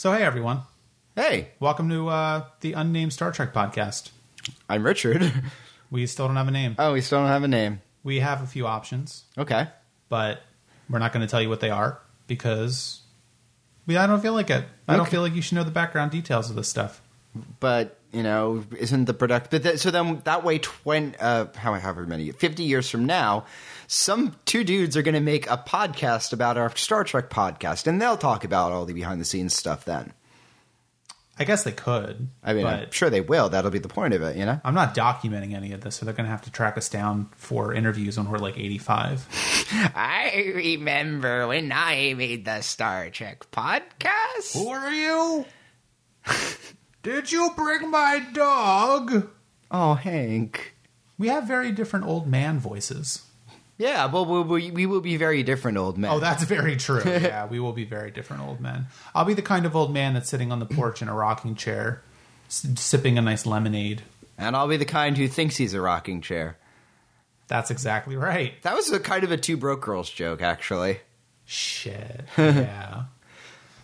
So, hey, everyone. Hey, Welcome to uh, the Unnamed Star Trek podcast. I'm Richard. We still don't have a name. oh, we still don't have a name. We have a few options, Okay. but we're not going to tell you what they are because we, I don't feel like it. I don't feel like you should know the background details of this stuff. But, you know, isn't the product. But th- so then that way, 20, uh, how, however many, 50 years from now, some two dudes are going to make a podcast about our Star Trek podcast, and they'll talk about all the behind the scenes stuff then. I guess they could. I mean, I'm sure they will. That'll be the point of it, you know? I'm not documenting any of this, so they're going to have to track us down for interviews when we're like 85. I remember when I made the Star Trek podcast. Who are you? Did you bring my dog? Oh, Hank. We have very different old man voices. Yeah, well, we, we, we will be very different old men. Oh, that's very true. yeah, we will be very different old men. I'll be the kind of old man that's sitting on the porch in a rocking chair, s- sipping a nice lemonade. and I'll be the kind who thinks he's a rocking chair. That's exactly right. That was a kind of a two broke girls joke, actually. Shit. Yeah.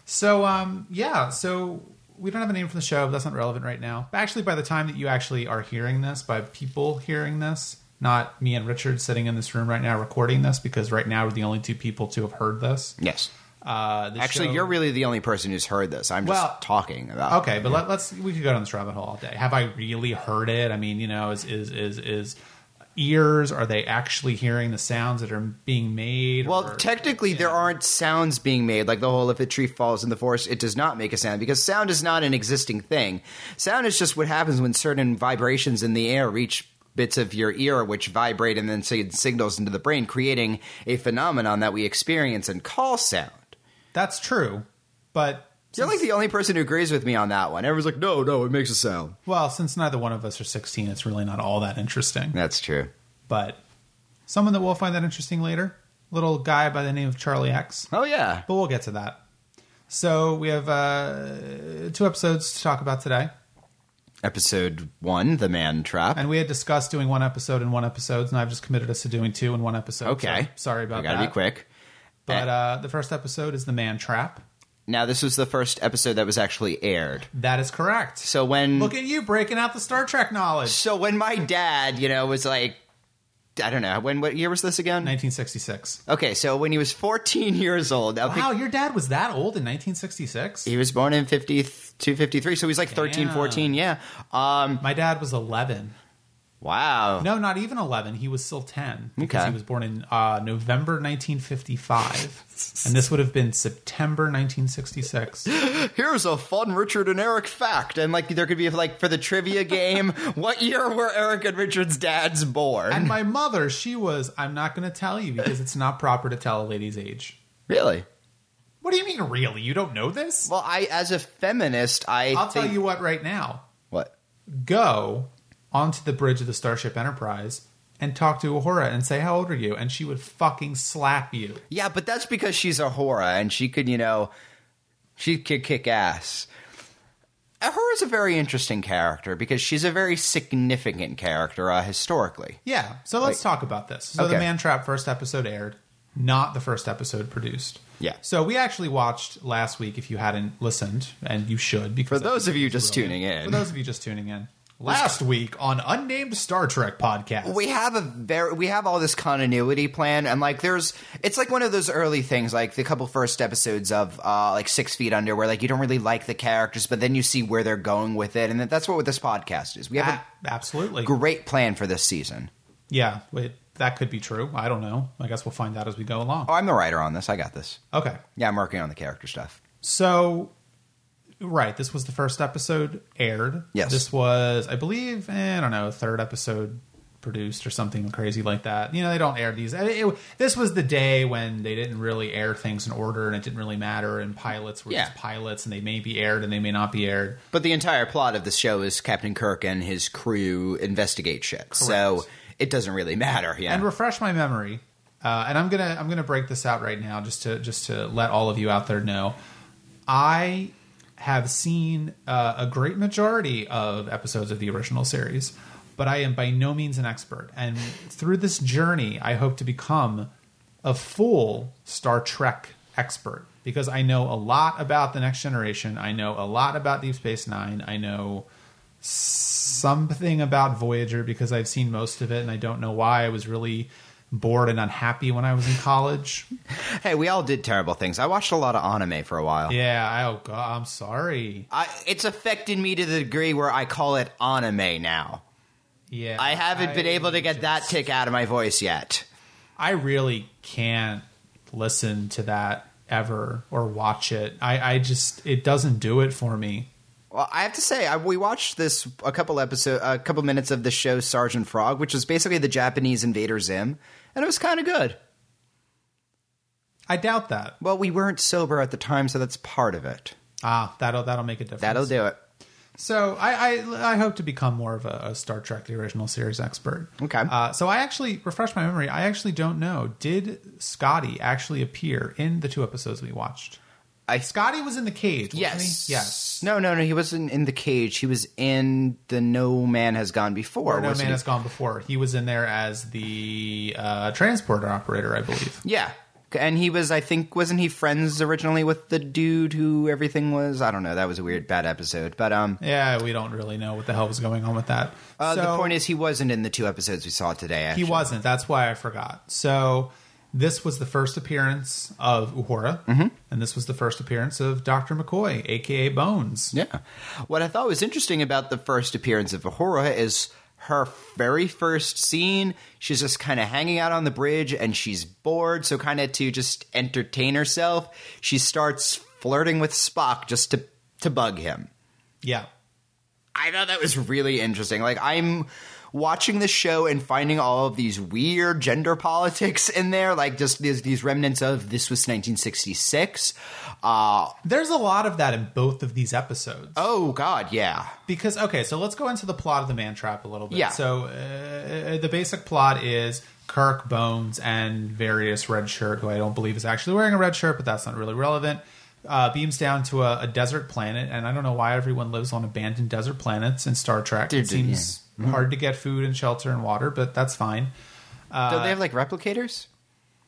so, um, yeah. So we don't have a name for the show. But that's not relevant right now. But actually, by the time that you actually are hearing this, by people hearing this, not me and Richard sitting in this room right now recording this, because right now we're the only two people to have heard this. Yes. Uh, Actually, show- you're really the only person who's heard this. I'm just Well, talking about. Okay, but let, let's we could go down this rabbit hole all day. Have I really heard it? I mean, you know, is is is is ears? Are they actually hearing the sounds that are being made? Well, or- technically, there aren't sounds being made. Like the whole if a tree falls in the forest, it does not make a sound because sound is not an existing thing. Sound is just what happens when certain vibrations in the air reach bits of your ear, which vibrate and then send signals into the brain, creating a phenomenon that we experience and call sound. that's true, but You're like the only person who agrees with me on that one. Everyone's like, no, no, it makes a sound. well, since neither one of us are sixteen, it's really not all that interesting. That's true. But someone that will find that interesting later, little guy by the name of Charlie X. Oh, yeah. But we'll get to that. So we have uh, two episodes to talk about today. Episode one, The Man Trap. And we had discussed doing one episode in one episode, and I've just committed us to doing two in one episode. Okay. So sorry about I gotta that. be quick. But uh, the first episode is The Man Trap. Now, this was the first episode that was actually aired. That is correct. So when Look at you breaking out the Star Trek knowledge. so when my dad, you know, was like, I don't know, when what year was this again? 1966. Okay, so when he was 14 years old, think Wow, your dad was that old in 1966? he was born in 52, 53, so he's like 13, Damn. 14, yeah. Um, My dad was 11. Wow. No, not even 11. He was still 10 because Okay. he was born in uh, November 1955. and this would have been September 1966. Here's a fun Richard and Eric fact. And like there could be like for the trivia game, what year were Eric and Richard's dads born? and my mother, she was, I'm not going to tell you because it's not proper to tell a lady's age. really? What do you mean, really? You don't know this? Well, I as a feminist, I I'll tell you what right now. what. Go onto the bridge of the Starship Enterprise and talk to Uhura and say, How old are you? And she would fucking slap you. Yeah, but that's because she's Uhura and she could, you know, she could kick ass. Uhura's a very interesting character because she's a very significant character uh, historically. Yeah, so let's talk about this. So the Okay. Man Trap first episode aired, not the first episode produced. Yeah. So we actually watched last week. If you hadn't listened, and you should, because For those of you just brilliant. tuning in. For those of you just tuning in, last week on Unnamed Star Trek podcast, We have a very we have all this continuity plan and like there's it's like one of those early things like the couple first episodes of uh like Six Feet Under where like you don't really like the characters but then you see where they're going with it and that's what this podcast is. We have A- absolutely, great plan for this season. yeah. Wait, that could be true. I don't know. I guess we'll find out as we go along. Oh, I'm the writer on this. I got this. Okay. Yeah, I'm working on the character stuff. So, right, this was the first episode aired. Yes. This was, I believe, eh, I don't know, third episode produced or something crazy like that. You know, they don't air these. It- it- this was the day when they didn't really air things in order and it didn't really matter. And pilots were Yeah. just pilots and they may be aired and they may not be aired. But the entire plot of the show is Captain Kirk and his crew investigate shit. So it doesn't really matter. Yeah. And refresh my memory. Uh, and I'm gonna I'm gonna break this out right now just to just to let all of you out there know. I have seen uh, a great majority of episodes of the original series, but I am by no means an expert. And through this journey, I hope to become a full Star Trek expert. because I know a lot about the next generation. I know a lot about Deep Space Nine. I know something about Voyager because I've seen most of it, and I don't know why I was really bored and unhappy when I was in college. Hey, we all did terrible things. I watched a lot of anime for a while. Yeah, I, oh god, I'm sorry. I, it's affected me to the degree where I call it anime now. Yeah, I haven't been able to get that tick out of my voice yet. I really can't listen to that ever or watch it. I, I just it doesn't do it for me. Well, I have to say, I, we watched this a couple episode, a couple minutes of the show Sergeant Frog, which was basically the Japanese Invader Zim, and it was kind of good. I doubt that. Well, we weren't sober at the time, so that's part of it. Ah, that'll that'll make a difference. That'll do it. So I, I I hope to become more of a, a Star Trek the original series expert. Okay. Uh, so I actually refresh my memory. I actually don't know. Did Scotty actually appear in the two episodes we watched? I Scotty was in the cage. Wasn't yes, He? Yes. No, no, no. He wasn't in the cage. He was in the No Man Has Gone Before. Or no man he? has gone before. He was in there as the uh, transporter operator, I believe. Yeah. And he was, I think, wasn't he friends originally with the dude who everything was? I don't know. That was a weird, bad episode. But um, Yeah, we don't really know what the hell was going on with that. uh, the point is, he wasn't in the two episodes we saw today. Actually. He wasn't. That's why I forgot. So this was the first appearance of Uhura, Mm-hmm. and this was the first appearance of Doctor McCoy, aka Bones. Yeah. What I thought was interesting about the first appearance of Uhura is her very first scene. She's just kind of hanging out on the bridge and she's bored. So, kind of to just entertain herself, she starts flirting with Spock just to, to bug him. Yeah. I thought that was really interesting. Like, I'm watching the show and finding all of these weird gender politics in there, like just these, these remnants of this was 1966. Uh, There's a lot of that in both of these episodes. oh, God, yeah. Because okay, so let's go into the plot of the Man Trap a little bit. Yeah. So uh, the basic plot is Kirk, Bones, and various red shirt, who I don't believe is actually wearing a red shirt, but that's not really relevant. Uh, beams down to a, a desert planet, and I don't know why everyone lives on abandoned desert planets in Star Trek. Dude, it seems hard to get food and shelter and water, but that's fine. Uh, Don't they have like replicators?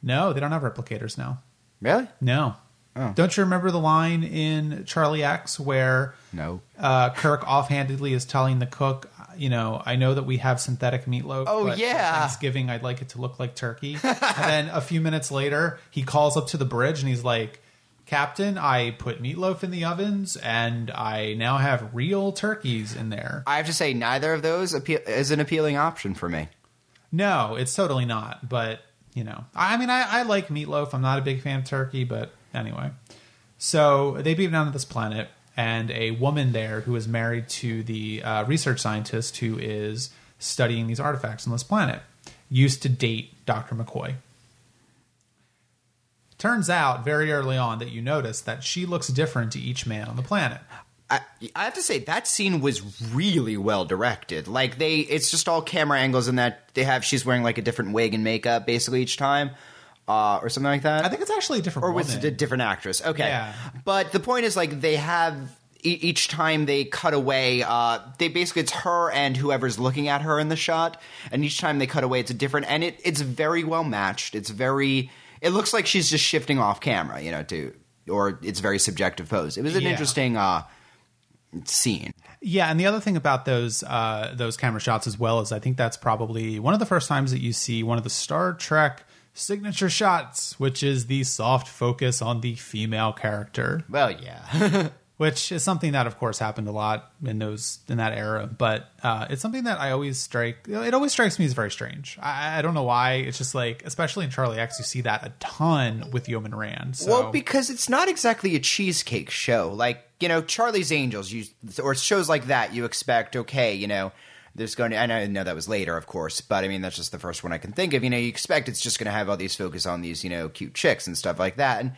No, they don't have replicators now. Really? No. Oh. Don't you remember the line in Charlie X where No. uh, Kirk offhandedly is telling the cook, you know, I know that we have synthetic meatloaf. Oh, yeah. Thanksgiving, I'd like it to look like turkey. and then a few minutes later, he calls up to the bridge and he's like, Captain, I put meatloaf in the ovens and I now have real turkeys in there. I have to say, neither of those appeal- is an appealing option for me. No, it's totally not. But you know, I mean, I, I like meatloaf. I'm not a big fan of turkey, but anyway. So they beam down to this planet, and a woman there who is married to the uh, research scientist who is studying these artifacts on this planet used to date Dr. McCoy. Turns out very early on that you notice that she looks different to each man on the planet. I, I have to say that scene was really well directed. Like they, it's just all camera angles, and that they have she's wearing like a different wig and makeup basically each time, uh, or something like that. I think it's actually a different or woman. was it a different actress? Okay, Yeah. But the point is, like, they have e- each time they cut away, uh, they basically it's her and whoever's looking at her in the shot, and each time they cut away, it's a different, and it it's very well matched. It's very, it looks like she's just shifting off camera, you know, to or it's very subjective pose. It was an Yeah. interesting uh, scene. Yeah, and the other thing about those uh, those camera shots as well is I think that's probably one of the first times that you see one of the Star Trek signature shots, which is the soft focus on the female character, Well, yeah. which is something that, of course, happened a lot in those in that era. But uh, it's something that I always strike. It always strikes me as very strange. I, I don't know why. It's just like, especially in Charlie X, you see that a ton with Yeoman Rand. So. Well, because it's not exactly a cheesecake show. Like, you know, Charlie's Angels, you or shows like that, you expect, okay, you know, there's going to, and I know that was later, of course, but I mean, that's just the first one I can think of. You know, you expect it's just going to have all these focus on these, you know, cute chicks and stuff like that. And,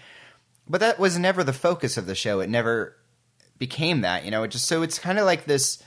but that was never the focus of the show. It never became that, you know, it just, so it's kind of like this,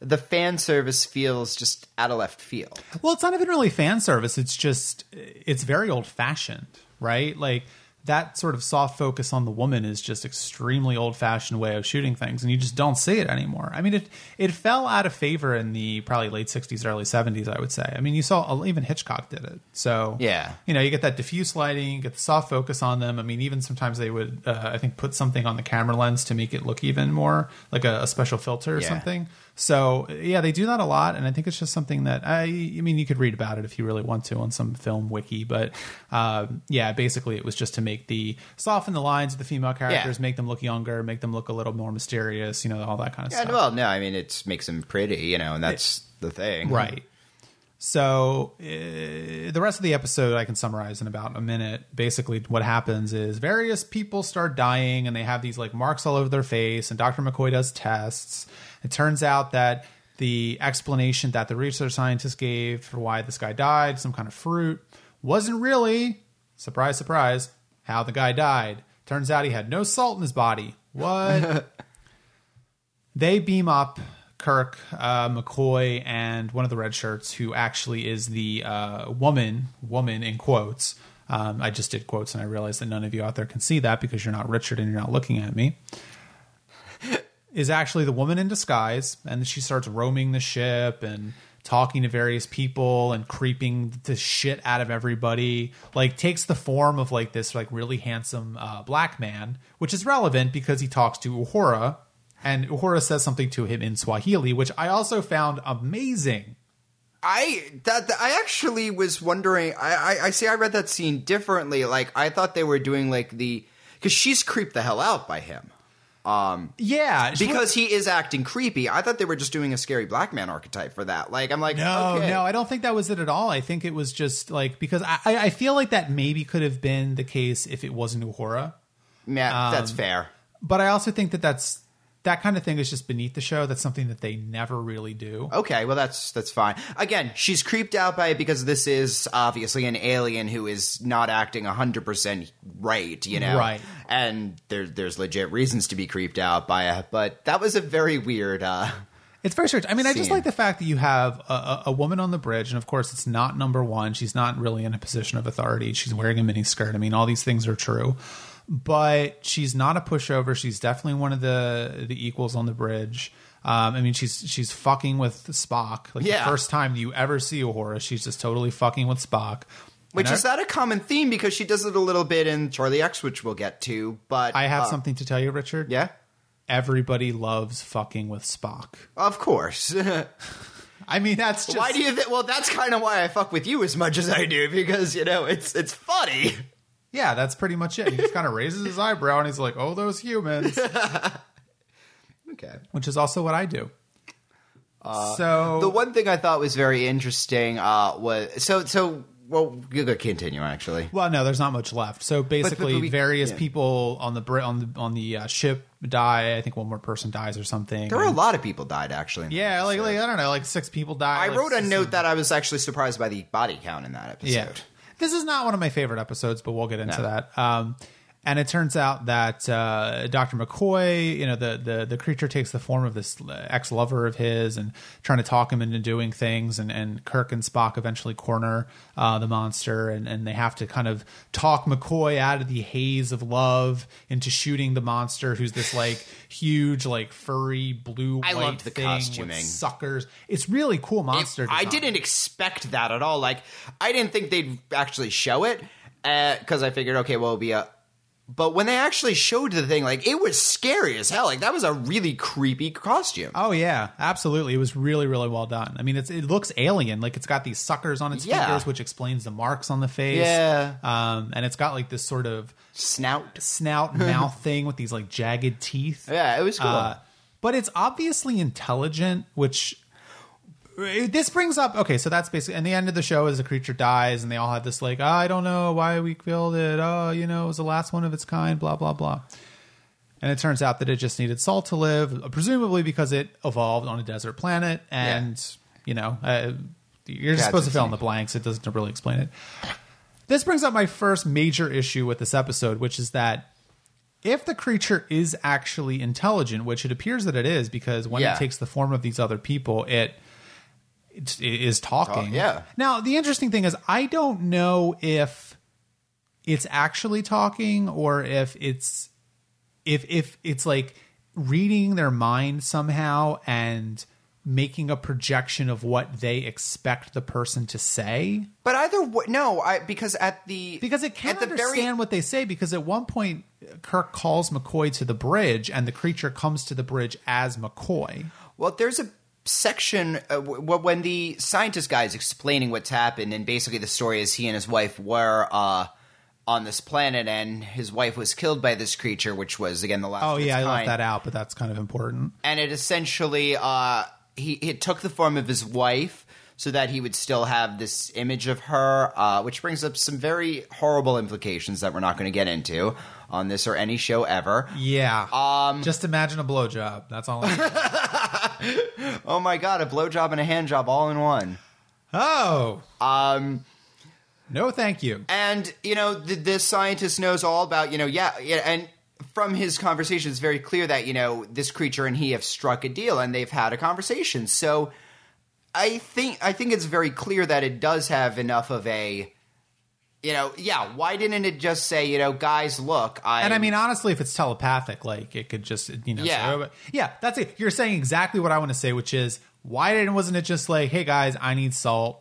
the fan service feels just out of left field. Well, it's not even really fan service. It's just it's very old fashioned, right? Like that sort of soft focus on the woman is just extremely old fashioned way of shooting things, and you just don't see it anymore. I mean, it it fell out of favor in the probably late '60s, early '70s. I would say. I mean, you saw even Hitchcock did it. So Yeah. you know, you get that diffuse lighting, you get the soft focus on them. I mean, even sometimes they would, uh, I think, put something on the camera lens to make it look even more like a, a special filter or Yeah. something. So yeah, they do that a lot, and I think it's just something that I, I mean, you could read about it if you really want to on some film wiki, but um, yeah, basically it was just to make the soften the lines of the female characters, Yeah. make them look younger, make them look a little more mysterious, you know, all that kind of Yeah, stuff. well, no, I mean it makes them pretty, you know, and that's the thing, Right. So uh, the rest of the episode I can summarize in about a minute. Basically, what happens is various people start dying, and they have these like marks all over their face. And Dr. McCoy does tests. It turns out that the explanation that the research scientist gave for why this guy died, some kind of fruit, wasn't really surprise, surprise, how the guy died. Turns out he had no salt in his body. What? they beam up Kirk, uh, McCoy, and one of the red shirts, who actually is the uh, woman, woman in quotes. Um, I just did quotes, and I realized that none of you out there can see that because you're not Richard and you're not looking at me. is actually the woman in disguise, and she starts roaming the ship and talking to various people and creeping the shit out of everybody. Like takes the form of like this like really handsome uh, black man, which is relevant because he talks to Uhura, and Uhura says something to him in Swahili, which I also found amazing. I that I actually was wondering. I, I I see. I read that scene differently. Like I thought they were doing like the because she's creeped the hell out by him Yeah, she- because he is acting creepy. I thought they were just doing a scary black man archetype for that. Like I'm like No, okay. no, I don't think that was it at all. I think it was just like because I, I feel like that maybe could have been the case if it wasn't Uhura. yeah, that's Um, fair. but I also think that that's that kind of thing is just beneath the show. That's something that they never really do. Okay, well that's that's fine. Again, she's creeped out by it because this is obviously an alien who is not acting hundred percent right, you know. Right. And there there's legit reasons to be creeped out by it, but that was a very weird uh It's very strange. I mean, I just like the fact that you have a, a, a woman on the bridge, and of course, it's not number one. She's not really in a position of authority. She's wearing a mini skirt. I mean, all these things are true, but she's not a pushover. She's definitely one of the the equals on the bridge. Um, I mean, she's she's fucking with Spock. Like Yeah. the first time you ever see Uhura, she's just totally fucking with Spock. which And is I- that a common theme because she does it a little bit in Charlie X, which we'll get to. But I have uh, something to tell you, Richard. Yeah, Everybody loves fucking with Spock. of course. I mean, that's just why do you? Th- well, that's kind of why I fuck with you as much as I do because you know it's it's funny. Yeah, that's pretty much it. He just kind of raises his eyebrow and he's like, "Oh, those humans," Okay. which is also what I do. so The one thing I thought was very interesting uh, was so so. Well, you could continue actually. well, no, there's not much left. So basically, but we- various yeah. people on the on the on the uh, ship die. I think one more person dies or something. There were a lot of people died actually. yeah, like, like I don't know, like six people died. I like, wrote a note that I was actually surprised by the body count in that episode. Yeah. This is not one of my favorite episodes, but we'll get into No. that. Um, and it turns out that uh, Dr. McCoy, you know, the, the the creature takes the form of this ex lover of his, and trying to talk him into doing things. And, and Kirk and Spock eventually corner uh, the monster, and, and they have to kind of talk McCoy out of the haze of love into shooting the monster, who's this like huge, like furry blue I white loved the thing costuming. with suckers. It's really cool monster. I didn't expect that at all. Like, I didn't think they'd actually show it because I figured, okay, well, it'll be a. But when they actually showed the thing, like, it was scary as hell. Like, that was a really creepy costume. Oh yeah, absolutely. It was really, really well done. I mean, it's, it looks alien. Like it's got these suckers on its Yeah. fingers, which explains the marks on the face. Yeah. Um, and it's got like this sort of Snout. snout mouth thing with these like jagged teeth. Yeah, it was cool. Uh, but it's obviously intelligent, which this brings up. Okay, so that's basically. And the end of the show is the creature dies, and they all have this like, oh, I don't know why we killed it. Oh, you know, it was the last one of its kind. Blah blah blah. And it turns out that it just needed salt to live, uh, presumably because it evolved on a desert planet, and you know, uh, you're just Yeah, supposed to fill in the blanks. It doesn't really explain it. This brings up my first major issue with this episode, which is that if the creature is actually intelligent, which it appears that it is, because when Yeah. it takes the form of these other people, it is talking. Talk- yeah. Now, the interesting thing is, I don't know if it's actually talking or if it's if if it's like reading their mind somehow and making a projection of what they expect the person to say But either way, no, I because at the because it can't understand very what they say because at one point Kirk calls McCoy to the bridge and the creature comes to the bridge as McCoy. Well, there's a section uh, w- when the scientist guy is explaining what's happened, and basically the story is he and his wife were uh, on this planet, and his wife was killed by this creature, which was again the last. Oh yeah, I left that out, but that's kind of important. and it essentially uh, he it took the form of his wife so that he would still have this image of her, uh, which brings up some very horrible implications that we're not going to get into on this or any show ever. Yeah. Um, Just imagine a blowjob. That's all. Oh my god, a blowjob and a hand job all in one. oh Um, no, thank you. and you know the, this scientist knows all about you know yeah, yeah and from his conversation it's very clear that you know this creature and he have struck a deal and they've had a conversation so i think i think it's very clear that it does have enough of a you know yeah why didn't it just say you know guys look i And I mean, honestly, if it's telepathic, like it could just, you know, Yeah. say, oh, yeah, that's it. You're saying exactly what I want to say, which is why didn't wasn't it just like, hey guys, I need salt.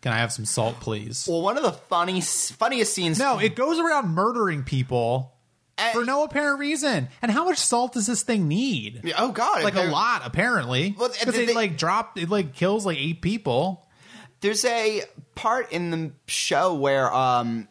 Can I have some salt, please? well one of the funny funniest scenes No, it goes around murdering people And- for no apparent reason. And how much salt does this thing need? oh god Like a lot, apparently. Well, Because it like dropped, it like kills like eight people. There's a part in the show where um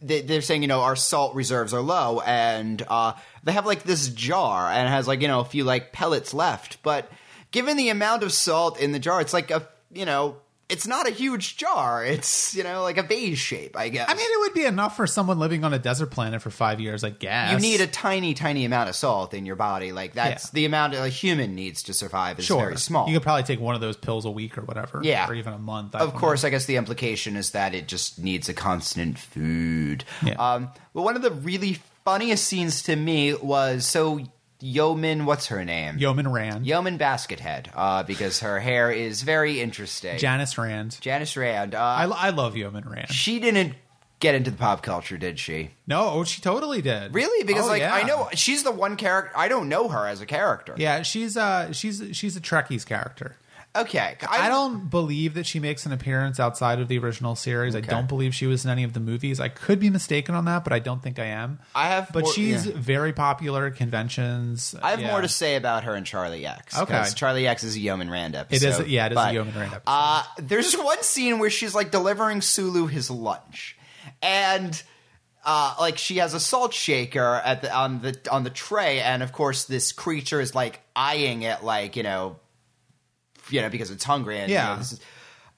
they, they're saying you know our salt reserves are low and uh they have like this jar and has like you know a few like pellets left. But given the amount of salt in the jar it's like a you know it's not a huge jar it's you know like a vase shape i guess I mean, it would be enough for someone living on a desert planet for five years, I guess. you need a tiny tiny amount of salt in your body like that's Yeah. the amount a human needs to survive is sure. very small You could probably take one of those pills a week or whatever. Yeah. Or even a month. I of course, I guess the implication is that it just needs a constant food. Yeah. Um, well, one of the really funniest scenes to me was so Yeoman, what's her name? Yeoman Rand. Yeoman Baskethead, uh, because her hair is very interesting. Janice Rand. Janice Rand. Uh, I, I love Yeoman Rand. she didn't get into the pop culture, did she? No, oh, she totally did. Really? Because Oh, like yeah. I know she's the one character I don't know her as a character. Yeah, she's uh she's she's a Trekkies character. Okay. I, don't believe that she makes an appearance outside of the original series. I don't believe she was in any of the movies. I could be mistaken on that, but I don't think I am. I have But more- she's yeah. very popular at conventions. I have Yeah. more to say about her and Charlie X. Okay. Charlie X is a Yeoman Rand It episode. is, yeah, it is but, a Yeoman Rand episode. Uh, there's one scene where she's like delivering Sulu his lunch, and uh, like she has a salt shaker at the on the on the tray, and of course this creature is like eyeing it, like you know, you know because it's hungry, and you Yeah. know, this is,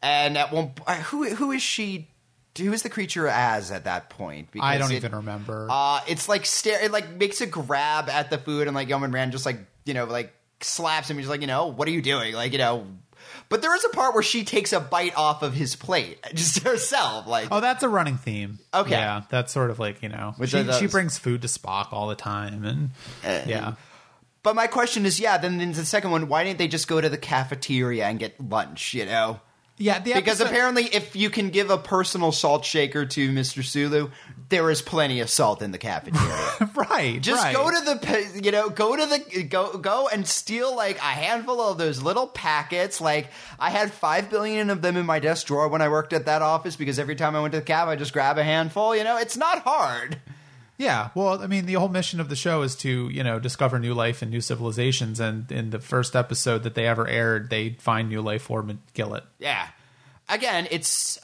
and at one uh, who who is she? Who is the creature as at that point? Because I don't it- even remember. uh, it's like stare. It like makes a grab at the food, and like Yeoman Rand just like you know like slaps him. He's like, you know, what are you doing? Like you know. But there is a part where she takes a bite off of his plate just herself. Like, oh, that's a running theme. Okay. Yeah, that's sort of like, you know, Which she, she brings food to Spock all the time. And Uh, yeah. But my question is, yeah. Then in the second one, why didn't they just go to the cafeteria and get lunch? You know. Yeah, the Because episode- apparently, if you can give a personal salt shaker to Mr. Sulu, there is plenty of salt in the cafeteria. right, Just right. go to the you know go to the go go and steal like a handful of those little packets. Like I had five billion of them in my desk drawer when I worked at that office because every time I went to the cab, I just grab a handful. You know, it's not hard. Yeah, well, I mean, the whole mission of the show is to you know discover new life and new civilizations, and in the first episode that they ever aired, they find new life form and kill it. Yeah. Again, it's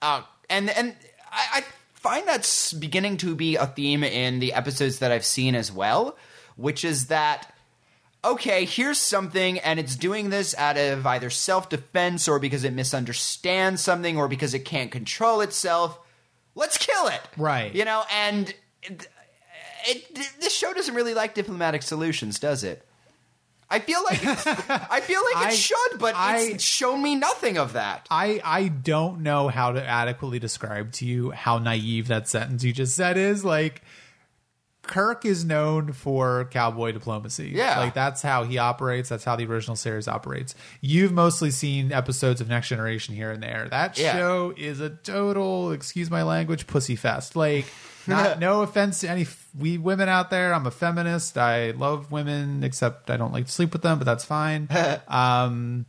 uh, and and I, I find that's beginning to be a theme in the episodes that I've seen as well, which is that okay, here's something and it's doing this out of either self-defense or because it misunderstands something or because it can't control itself. Let's kill it. Right. You know, and it, it this show doesn't really like diplomatic solutions, does it? I feel like I feel like it I- should, but I- it's shown me nothing of that. I I don't know how to adequately describe to you how naive that sentence you just said is. Like, Kirk is known for cowboy diplomacy. Yeah. like that's how he operates. That's how the original series operates. You've mostly seen episodes of Next Generation here and there. That Yeah. show is a total, excuse my language, pussy fest. Like. Not, no offense to any f- we women out there. I'm a feminist. I love women, except I don't like to sleep with them, but that's fine. um,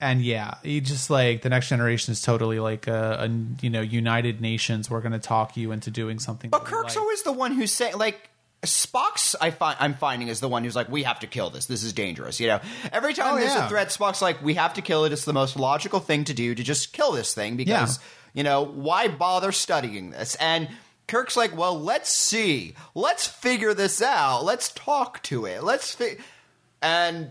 and yeah, he just like the next generation is totally like a, a you know United Nations. We're going to talk you into doing something. But Kirk's like. always the one who's saying like. Spock's I find I'm finding is the one who's like we have to kill this. This is dangerous. You know, every time Oh, there's yeah. a threat, Spock's like we have to kill it. It's the most logical thing to do to just kill this thing because you know why bother studying this? And Kirk's like, well, let's see, let's figure this out. Let's talk to it. Let's fi-. and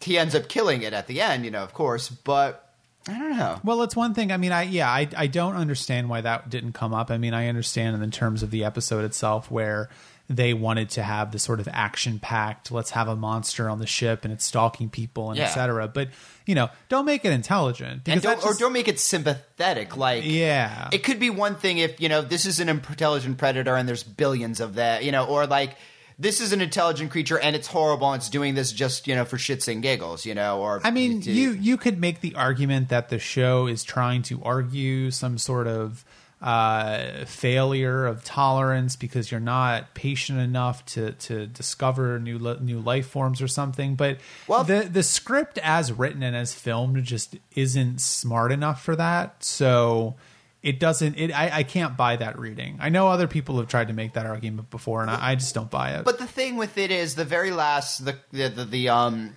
he ends up killing it at the end. You know, of course, but I don't know. Well, it's one thing. I mean, I yeah, I I don't understand why that didn't come up. I mean, I understand in terms of the episode itself where they wanted to have the sort of action packed. Let's have a monster on the ship and it's stalking people and Yeah. etc. But you know, don't make it intelligent And because don't, just- or don't make it sympathetic. Like, Yeah. it could be one thing if you know this is an intelligent predator and there's billions of that, you know, or like this is an intelligent creature and it's horrible and it's doing this just you know for shits and giggles, you know. Or I mean, to- you you could make the argument that the show is trying to argue some sort of uh, failure of tolerance because you're not patient enough to to discover new new life forms or something. But Well- the the script as written and as filmed just isn't smart enough for that. So. It doesn't. It. I, I can't buy that reading. I know other people have tried to make that argument before, and I, I just don't buy it. But the thing with it is the very last the the, the, the um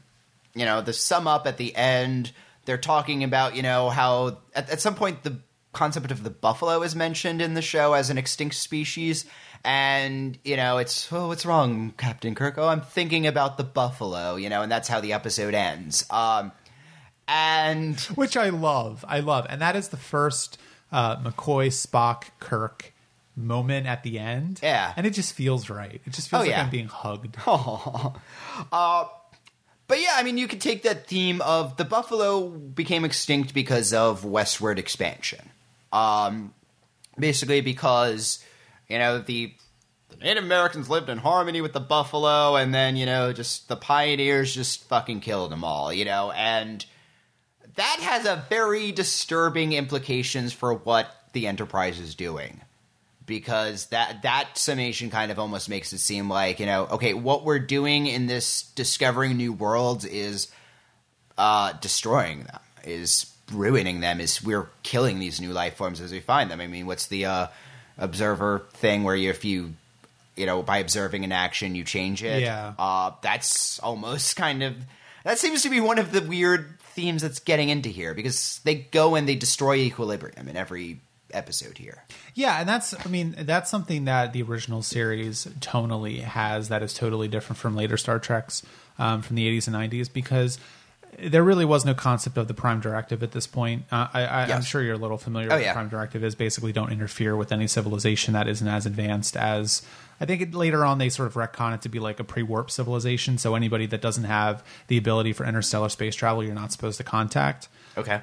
you know the sum up at the end. They're talking about you know how at, at some point the concept of the buffalo is mentioned in the show as an extinct species. And you know, it's oh, what's wrong, Captain Kirk? Oh, I'm thinking about the buffalo, you know, and that's how the episode ends. Um, and which I love. I love, and that is the first uh, McCoy, Spock, Kirk moment at the end. Yeah. and it just feels right. It just feels Oh, like yeah. I'm being hugged. Oh, But yeah, I mean, you could take that theme of the buffalo became extinct because of westward expansion. Um, basically, because you know the, the Native Americans lived in harmony with the buffalo, and then you know just the pioneers just fucking killed them all. You know, and that has a very disturbing implications for what the Enterprise is doing because that that summation kind of almost makes it seem like you know okay what we're doing in this discovering new worlds is uh destroying them is ruining them is we're killing these new life forms as we find them. I mean what's the uh observer thing where you, if you you know by observing an action you change it? Yeah. uh that's almost kind of that seems to be one of the weird themes that's getting into here because they go and they destroy equilibrium in every episode here. Yeah, and that's I mean that's something that the original series tonally has that is totally different from later Star Treks um, from the 80s and 90s because there really was no concept of the prime directive at this point. Uh, I, I, I'm Yes. sure you're a little familiar Oh, with yeah. the prime directive is basically don't interfere with any civilization that isn't as advanced as. I think it, later on they sort of retcon it to be like a pre-warp civilization. So anybody that doesn't have the ability for interstellar space travel, you're not supposed to contact. okay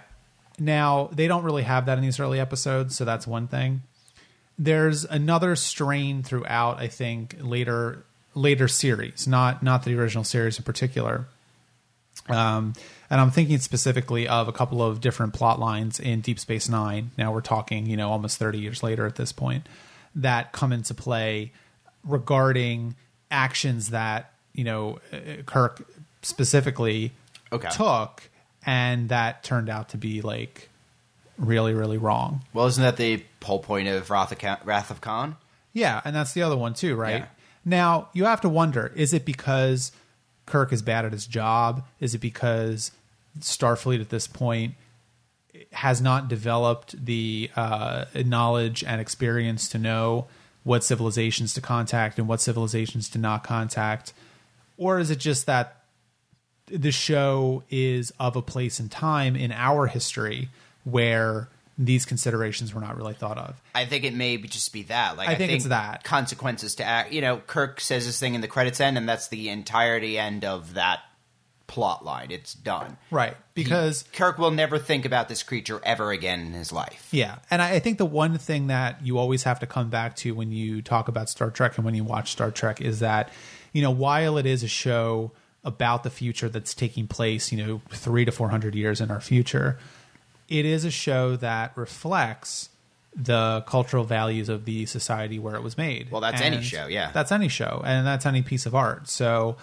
Now, they don't really have that in these early episodes, so that's one thing. There's another strain throughout, I think, later later series, not not the original series in particular. Um, and I'm thinking specifically of a couple of different plot lines in Deep Space Nine. Now we're talking, you know, almost 30 years later at this point, that come into play regarding actions that you know uh, Kirk specifically Okay. took, and that turned out to be like really, really wrong. Well, isn't that the whole point of Wrath of, Khan, Wrath of Khan? Yeah, and that's the other one too, right? Yeah. Now you have to wonder: is it because Kirk is bad at his job? Is it because Starfleet at this point has not developed the uh, knowledge and experience to know what civilizations to contact and what civilizations to not contact, or is it just that the show is of a place and time in our history where these considerations were not really thought of? I think it may be- just be that. Like I think it's that. consequences to act. You know, Kirk says this thing in the credits end, and that's the entirety end of that plot line. It's done. Right, because Kirk will never think about this creature ever again in his life. Yeah, and I I think the one thing that you always have to come back to when you talk about Star Trek and when you watch Star Trek is that, you know, while it is a show about the future that's taking place, you know, three to four hundred years in our future, it is a show that reflects the cultural values of the society where it was made. Well, that's any show, yeah. That's any show, and that's any piece of art. So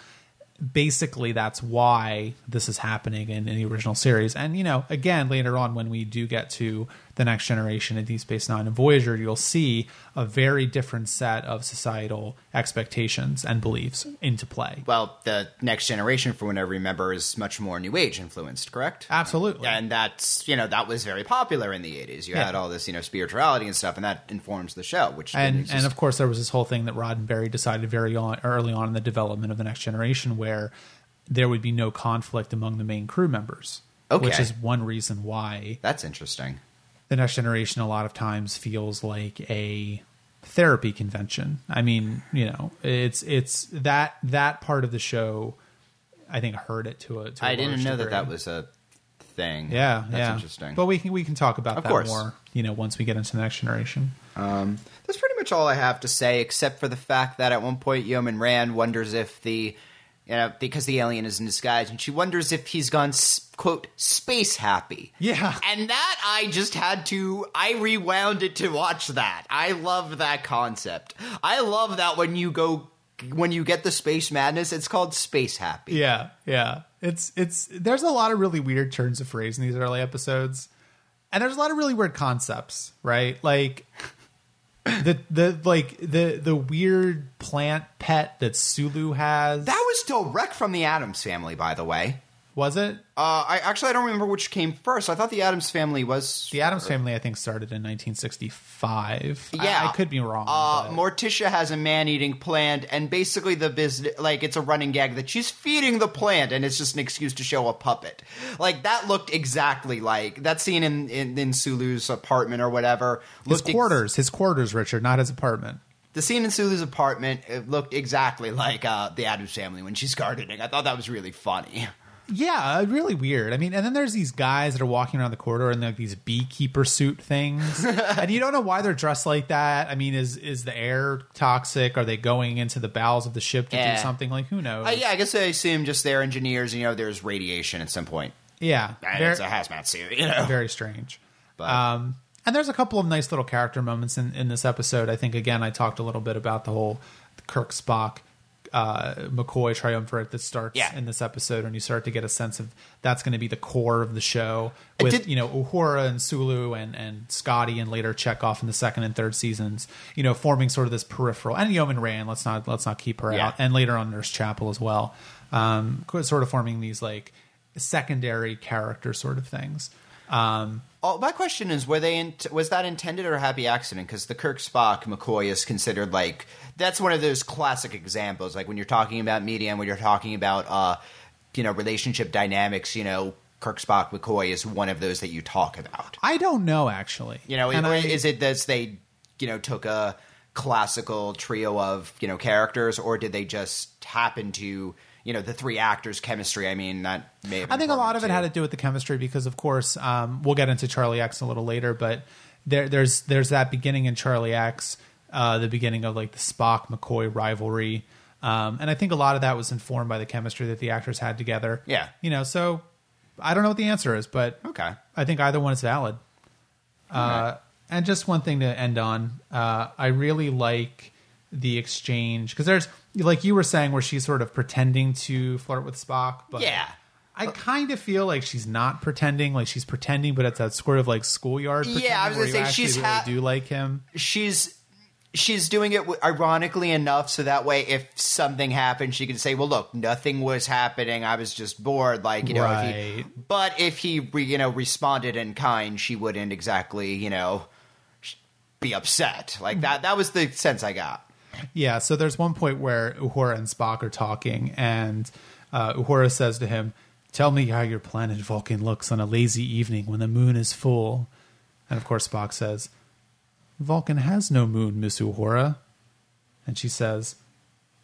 basically that's why this is happening in, in the original series. And you know, again, later on when we do get to the next generation in Deep Space Nine and Voyager, you'll see a very different set of societal expectations and beliefs into play. Well, the next generation, from what I remember, is much more New Age influenced, correct? Absolutely. And that's you know that was very popular in the '80s. You Yeah. had all this you know spirituality and stuff, and that informs the show. Which and and of course there was this whole thing that Roddenberry decided very on, early on in the development of the next generation where there would be no conflict among the main crew members. Okay. Which is one reason why that's interesting. The next generation a lot of times feels like a therapy convention. I mean, you know, it's it's that that part of the show I think hurt it to a to a I didn't large know that that was a thing. yeah, that's yeah. interesting. But we can we can talk about Of that course. more, you know, once we get into the next generation. Um, that's pretty much all I have to say, except for the fact that at one point Yeoman Rand wonders if the, you know, because the alien is in disguise, and she wonders if he's gone quote space happy. Yeah. and that I just had to. I rewound it to watch that. I love that concept. I love that when you go. When you get the space madness, it's called space happy. Yeah, yeah. It's it's there's a lot of really weird turns of phrase in these early episodes. And there's a lot of really weird concepts, right? Like the the like the the weird plant pet that Sulu has. That was direct from the Addams family, by the way. Was it? Uh, I actually I don't remember which came first. I thought the Addams family was The Addams family I think started in 1965. Yeah, I, could be wrong. Uh, Morticia has a man-eating plant, and basically the business, like it's a running gag that she's feeding the plant, and it's just an excuse to show a puppet. Like that looked exactly like that scene in in, in Sulu's apartment or whatever. his Looked ex- quarters, his quarters, Richard, not his apartment. the scene in Sulu's apartment looked exactly like uh, the Addams family when she's gardening. I thought that was really funny. Yeah, really weird. I mean, and then there's these guys that are walking around the corridor in like these beekeeper suit things, and you don't know why they're dressed like that. I mean, is is the air toxic? Are they going into the bowels of the ship to Yeah. do something? Like who knows? Uh, yeah, I guess I assume just they're engineers. You know, there's radiation at some point. yeah, And very, it's a hazmat suit. You know, very strange. But- um, and there's a couple of nice little character moments in, in this episode. I think again, I talked a little bit about the whole Kirk Spock. Uh, McCoy triumvirate that starts Yeah. in this episode, and you start to get a sense of that's going to be the core of the show with did- you know Uhura and Sulu and and Scotty and later Chekov in the second and third seasons, you know, forming sort of this peripheral and Yeoman Rand. Let's not let's not keep her Yeah. out, and later on Nurse Chapel as well, um, sort of forming these like secondary character sort of things. Um, Oh, my question is: Were they in, was that intended or a happy accident? Because the Kirk Spock McCoy is considered like that's one of those classic examples. Like when you're talking about media and when you're talking about uh, you know relationship dynamics, you know Kirk Spock McCoy is one of those that you talk about. I don't know actually. You know, or I- is it that they you know took a classical trio of you know characters, or did they just happen to you know the three actors' chemistry? I mean, that may. Have I think a lot of it had to to do with the chemistry because, of course, um, we'll get into Charlie X a little later, but there, there's there's that beginning in Charlie X, uh, the beginning of like the Spock McCoy rivalry, um, and I think a lot of that was informed by the chemistry that the actors had together. Yeah. you know, so I don't know what the answer is, but Okay. I think either one is valid. Uh, and just one thing to end on, uh, I really like the exchange because there's like you were saying where she's sort of pretending to flirt with Spock, but Yeah. I kind of feel like she's not pretending, like she's pretending, but it's that sort of like schoolyard. Yeah, I was gonna say, she's really ha- do like him. she's she's doing it ironically enough so that way if something happened she can say well look nothing was happening i was just bored like you know if he, but if he re, you know responded in kind she wouldn't exactly you know be upset like mm. that that was the sense i got Yeah, so there's one point where Uhura and Spock are talking, and uh, Uhura says to him, "Tell me how your planet Vulcan looks on a lazy evening when the moon is full." And of course, Spock says, "Vulcan has no moon, Miss Uhura." And she says,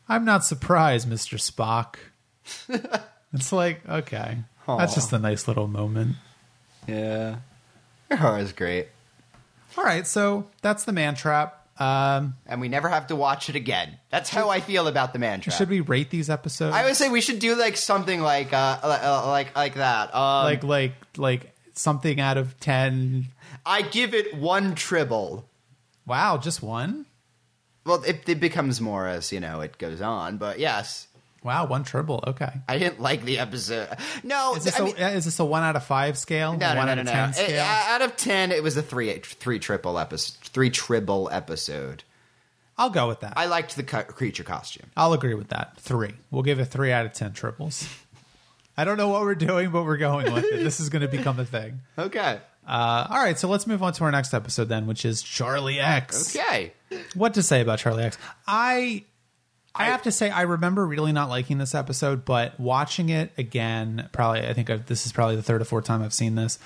"I'm not surprised, Mister Spock." it's like okay, that's just a nice little moment. yeah her is great All right, so that's the man trap. Um, and we never have to watch it again that's how i feel about the man trap should we rate these episodes? i would say we should do like something like uh, uh like like that um, like like like something out of 10. I give it one tribble. Wow, just one? Well, it, it becomes more as you know it goes on, but yes, Wow, one tribble. Okay. I didn't like the episode. No, Is this, I a mean, is this a one out of five scale? no, no, one no, out no, of no. 10 It- out of ten, it was a three three tribble episode, three tribble episode. I'll go with that. I liked the co- creature costume. I'll agree with that. Three. We'll give it three out of 10 tribbles. I don't know what we're doing, but we're going with it. This is going to become a thing. Okay, Uh, all right, so let's move on to our next episode then, which is Charlie X. okay. What to say about Charlie X? I I have to say I remember really not liking this episode, but watching it again, probably I think I've, this is probably the third or fourth time I've seen this.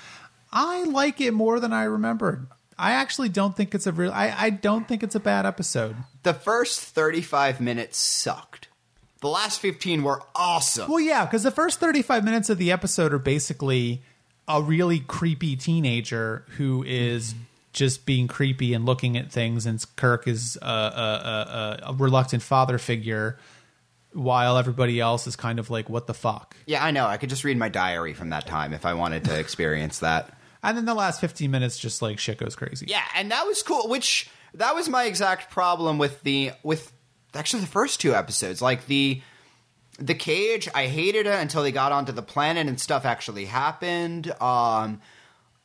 I like it more than I remembered. I actually don't think it's a real. I, I don't think it's a bad episode. The first thirty-five minutes sucked. The last fifteen were awesome. Well, yeah, because the first 35 minutes of the episode are basically a really creepy teenager who is just being creepy and looking at things, and Kirk is a, a, a, a reluctant father figure, while everybody else is kind of like, "What the fuck?" Yeah, I know. I could just read my diary from that time if I wanted to experience that. And then the last 15 minutes, just like shit goes crazy. Yeah, and that was cool. Which that was my exact problem with the with actually the first two episodes. Like the the cage, I hated it until they got onto the planet and stuff actually happened. Um,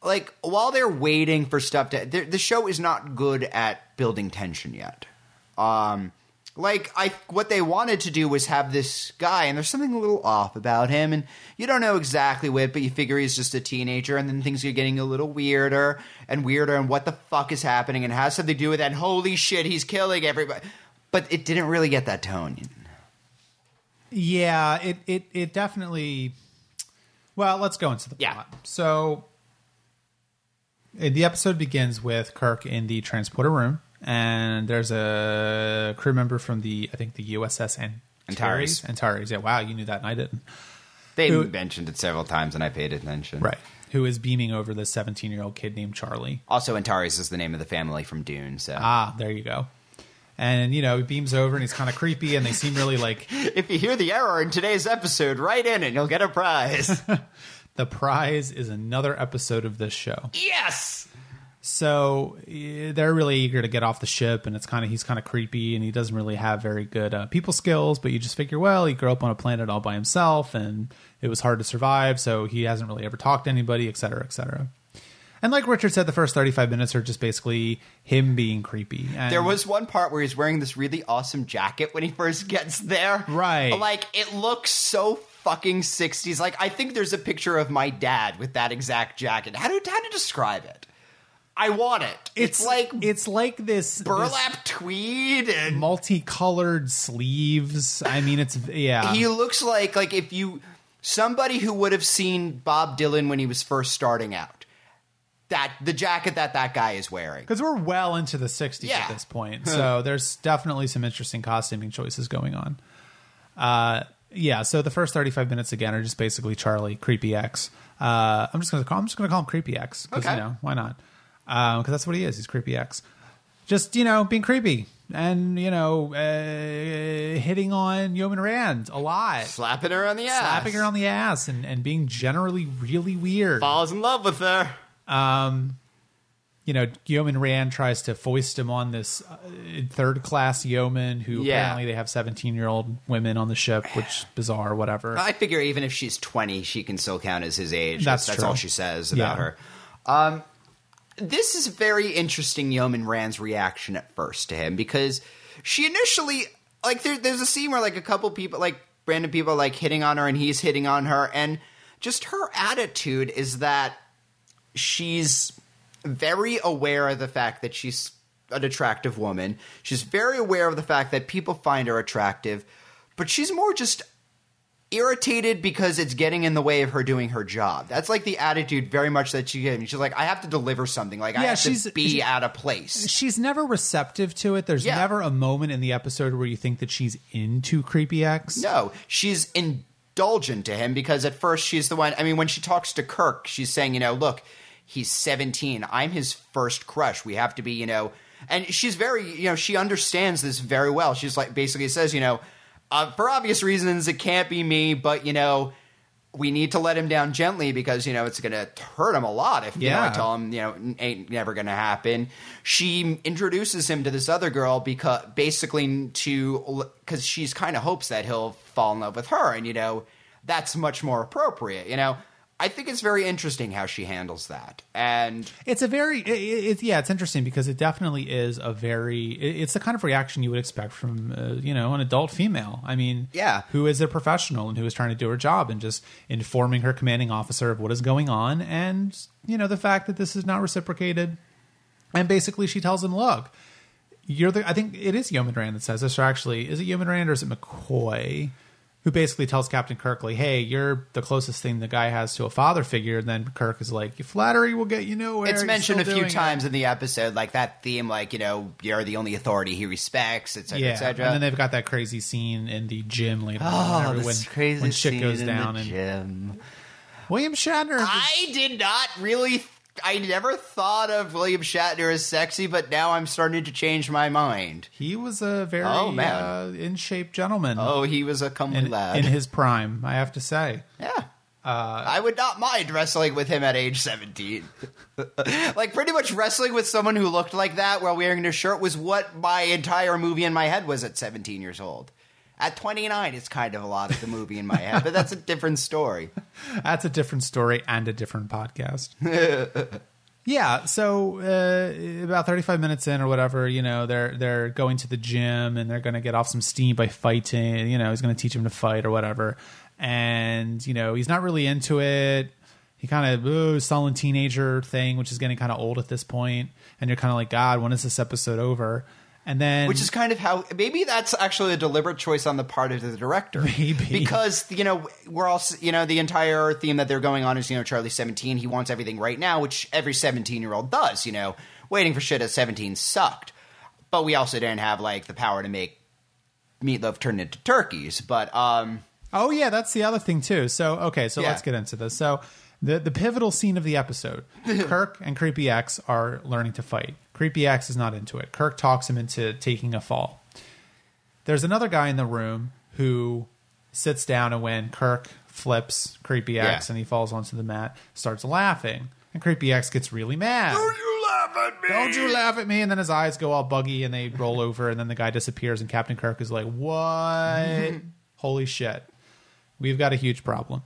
like while they're waiting for stuff to, the, show is not good at building tension yet. Um, like I, what they wanted to do was have this guy, and there's something a little off about him, and you don't know exactly what, but you figure he's just a teenager, and then things are getting a little weirder and weirder, and what the fuck is happening, and has something to do with that. Holy shit, he's killing everybody, but it didn't really get that tone. Yeah, it it it definitely. Well, let's go into the Yeah. plot. So, the episode begins with Kirk in the transporter room, and there's a crew member from the I think the USS Antares. Antares. Antares. Yeah. Wow, you knew that, and I didn't. They Who- mentioned it several times, and I paid attention. Right. Who is beaming over the 17 year old kid named Charlie? Also, Antares is the name of the family from Dune. So, Ah, there you go. And you know, he beams over, and he's kind of creepy, and they seem really like if you hear the error in today's episode, write in and you'll get a prize. the prize is another episode of this show. yes. So eh, they're really eager to get off the ship, and it's kind of he's kind of creepy, and he doesn't really have very good uh, people skills. But you just figure, well, he grew up on a planet all by himself, and it was hard to survive, so he hasn't really ever talked to anybody, et cetera, et cetera. And like Richard said, the first thirty-five minutes are just basically him being creepy. And There was one part where he's wearing this really awesome jacket when he first gets there. Right. Like, it looks so fucking 60s. Like, I think there's a picture of my dad with that exact jacket. How do how to describe it? I want it. It's, like it's like this burlap tweed and multicolored sleeves. I mean, it's yeah. he looks like like if you somebody who would have seen Bob Dylan when he was first starting out. That the jacket that that guy is wearing. because we're well into the 60s Yeah. at this point so there's definitely some interesting costuming choices going on uh yeah so the first 35 minutes again are just basically charlie creepy x uh i'm just gonna call i'm just gonna call him creepy x because Okay. you know why not um because that's what he is he's creepy x just you know being creepy and you know uh, hitting on yeoman rand a lot Slapping her on the ass. slapping her on the ass and, and being generally really weird falls in love with her. You know, Yeoman Rand tries to foist him on this uh, third class yeoman who Yeah. apparently they have 17 year old women on the ship, which bizarre, whatever. I figure even if she's 20, she can still count as his age. That's That's, true. all she says about Yeah. her. Um, this is very interesting, Yeoman Rand's reaction at first to him because she initially, like, there, there's a scene where, like, a couple people, like, random people, like, hitting on her and he's hitting on her. And just her attitude is that she's very aware of the fact that she's an attractive woman. She's very aware of the fact that people find her attractive, but she's more just irritated because it's getting in the way of her doing her job. That's like the attitude very much that she gives. She's like, I have to deliver something. Like I Yeah, have she's- to be she- at a place. She's never receptive to it. There's Yeah. never a moment in the episode where you think that she's into Creepy X. No, she's indulgent to him because at first she's the one. I mean, when she talks to Kirk, she's saying, you know, look, he's 17. I'm his first crush. We have to be, you know, and she's very, you know, she understands this very well. She's like, basically says, you know, uh, for obvious reasons, it can't be me, but, you know, we need to let him down gently because you know it's going to hurt him a lot if you know, I tell him you know ain't never going to happen. She introduces him to this other girl because basically to because she's kind of hopes that he'll fall in love with her, and you know that's much more appropriate. You know, I think it's very interesting how she handles that, and It's a very, it, it, it's- yeah, it's interesting because it definitely is a very, it, it's the kind of reaction you would expect from, uh, you know, an adult female. I mean, Yeah. who is a professional and who is trying to do her job and just informing her commanding officer of what is going on and, you know, the fact that this is not reciprocated. And basically, she tells him, look, you're the, I think it is Yeoman Rand that says this, or actually, is it Yeoman Rand or is it McCoy? Who basically tells Captain Kirk, like, hey, you're the closest thing the guy has to a father figure. And then Kirk is like, Your flattery will get you nowhere. it's mentioned a few doing it." times in the episode, like that theme, like you know you're the only authority he respects, etc., Yeah, etc. and then they've got that crazy scene in the gym later oh, on, Oh, this when, crazy when shit scene goes in down, the and gym. William Shatner. was- I did not really. I never thought of William Shatner as sexy, but now I'm starting to change my mind. he was a very Oh, man. uh, in shape gentleman Oh, he was a comely in, lad. in his prime. I have to say. yeah. I would not mind wrestling with him at age 17. like, pretty much wrestling with someone who looked like that while wearing a shirt was what my entire movie in my head was at 17 years old. At 29, it's kind of a lot of the movie in my head, but that's a different story. That's a different story and a different podcast. yeah, so uh, about 35 minutes in or whatever, you know, they're they're going to the gym and they're going to get off some steam by fighting. You know, he's going to teach him to fight or whatever. And, you know, he's not really into it. He kind of oh, sullen teenager thing, which is getting kind of old at this point. And you're kind of like, God, when is this episode over? And then, Which is kind of how maybe that's actually a deliberate choice on the part of the director. Maybe. because you know we're all you know the entire theme that they're going on is you know Charlie's seventeen. He wants everything right now, which every seventeen year old does. You know, waiting for shit at seventeen sucked. But we also didn't have like the power to make meatloaf turn into turkeys. But um, Oh yeah, that's the other thing too. So okay, so Yeah. let's get into this. So the the pivotal scene of the episode, Kirk and Creepy X are learning to fight. Creepy X is not into it. Kirk talks him into taking a fall. There's another guy in the room who sits down and when Kirk flips Creepy X Yeah. and he falls onto the mat, starts laughing. And Creepy X gets really mad. Don't you laugh at me? Don't you laugh at me? And then his eyes go all buggy and they roll over, and then the guy disappears, and Captain Kirk is like, What? Holy shit. We've got a huge problem.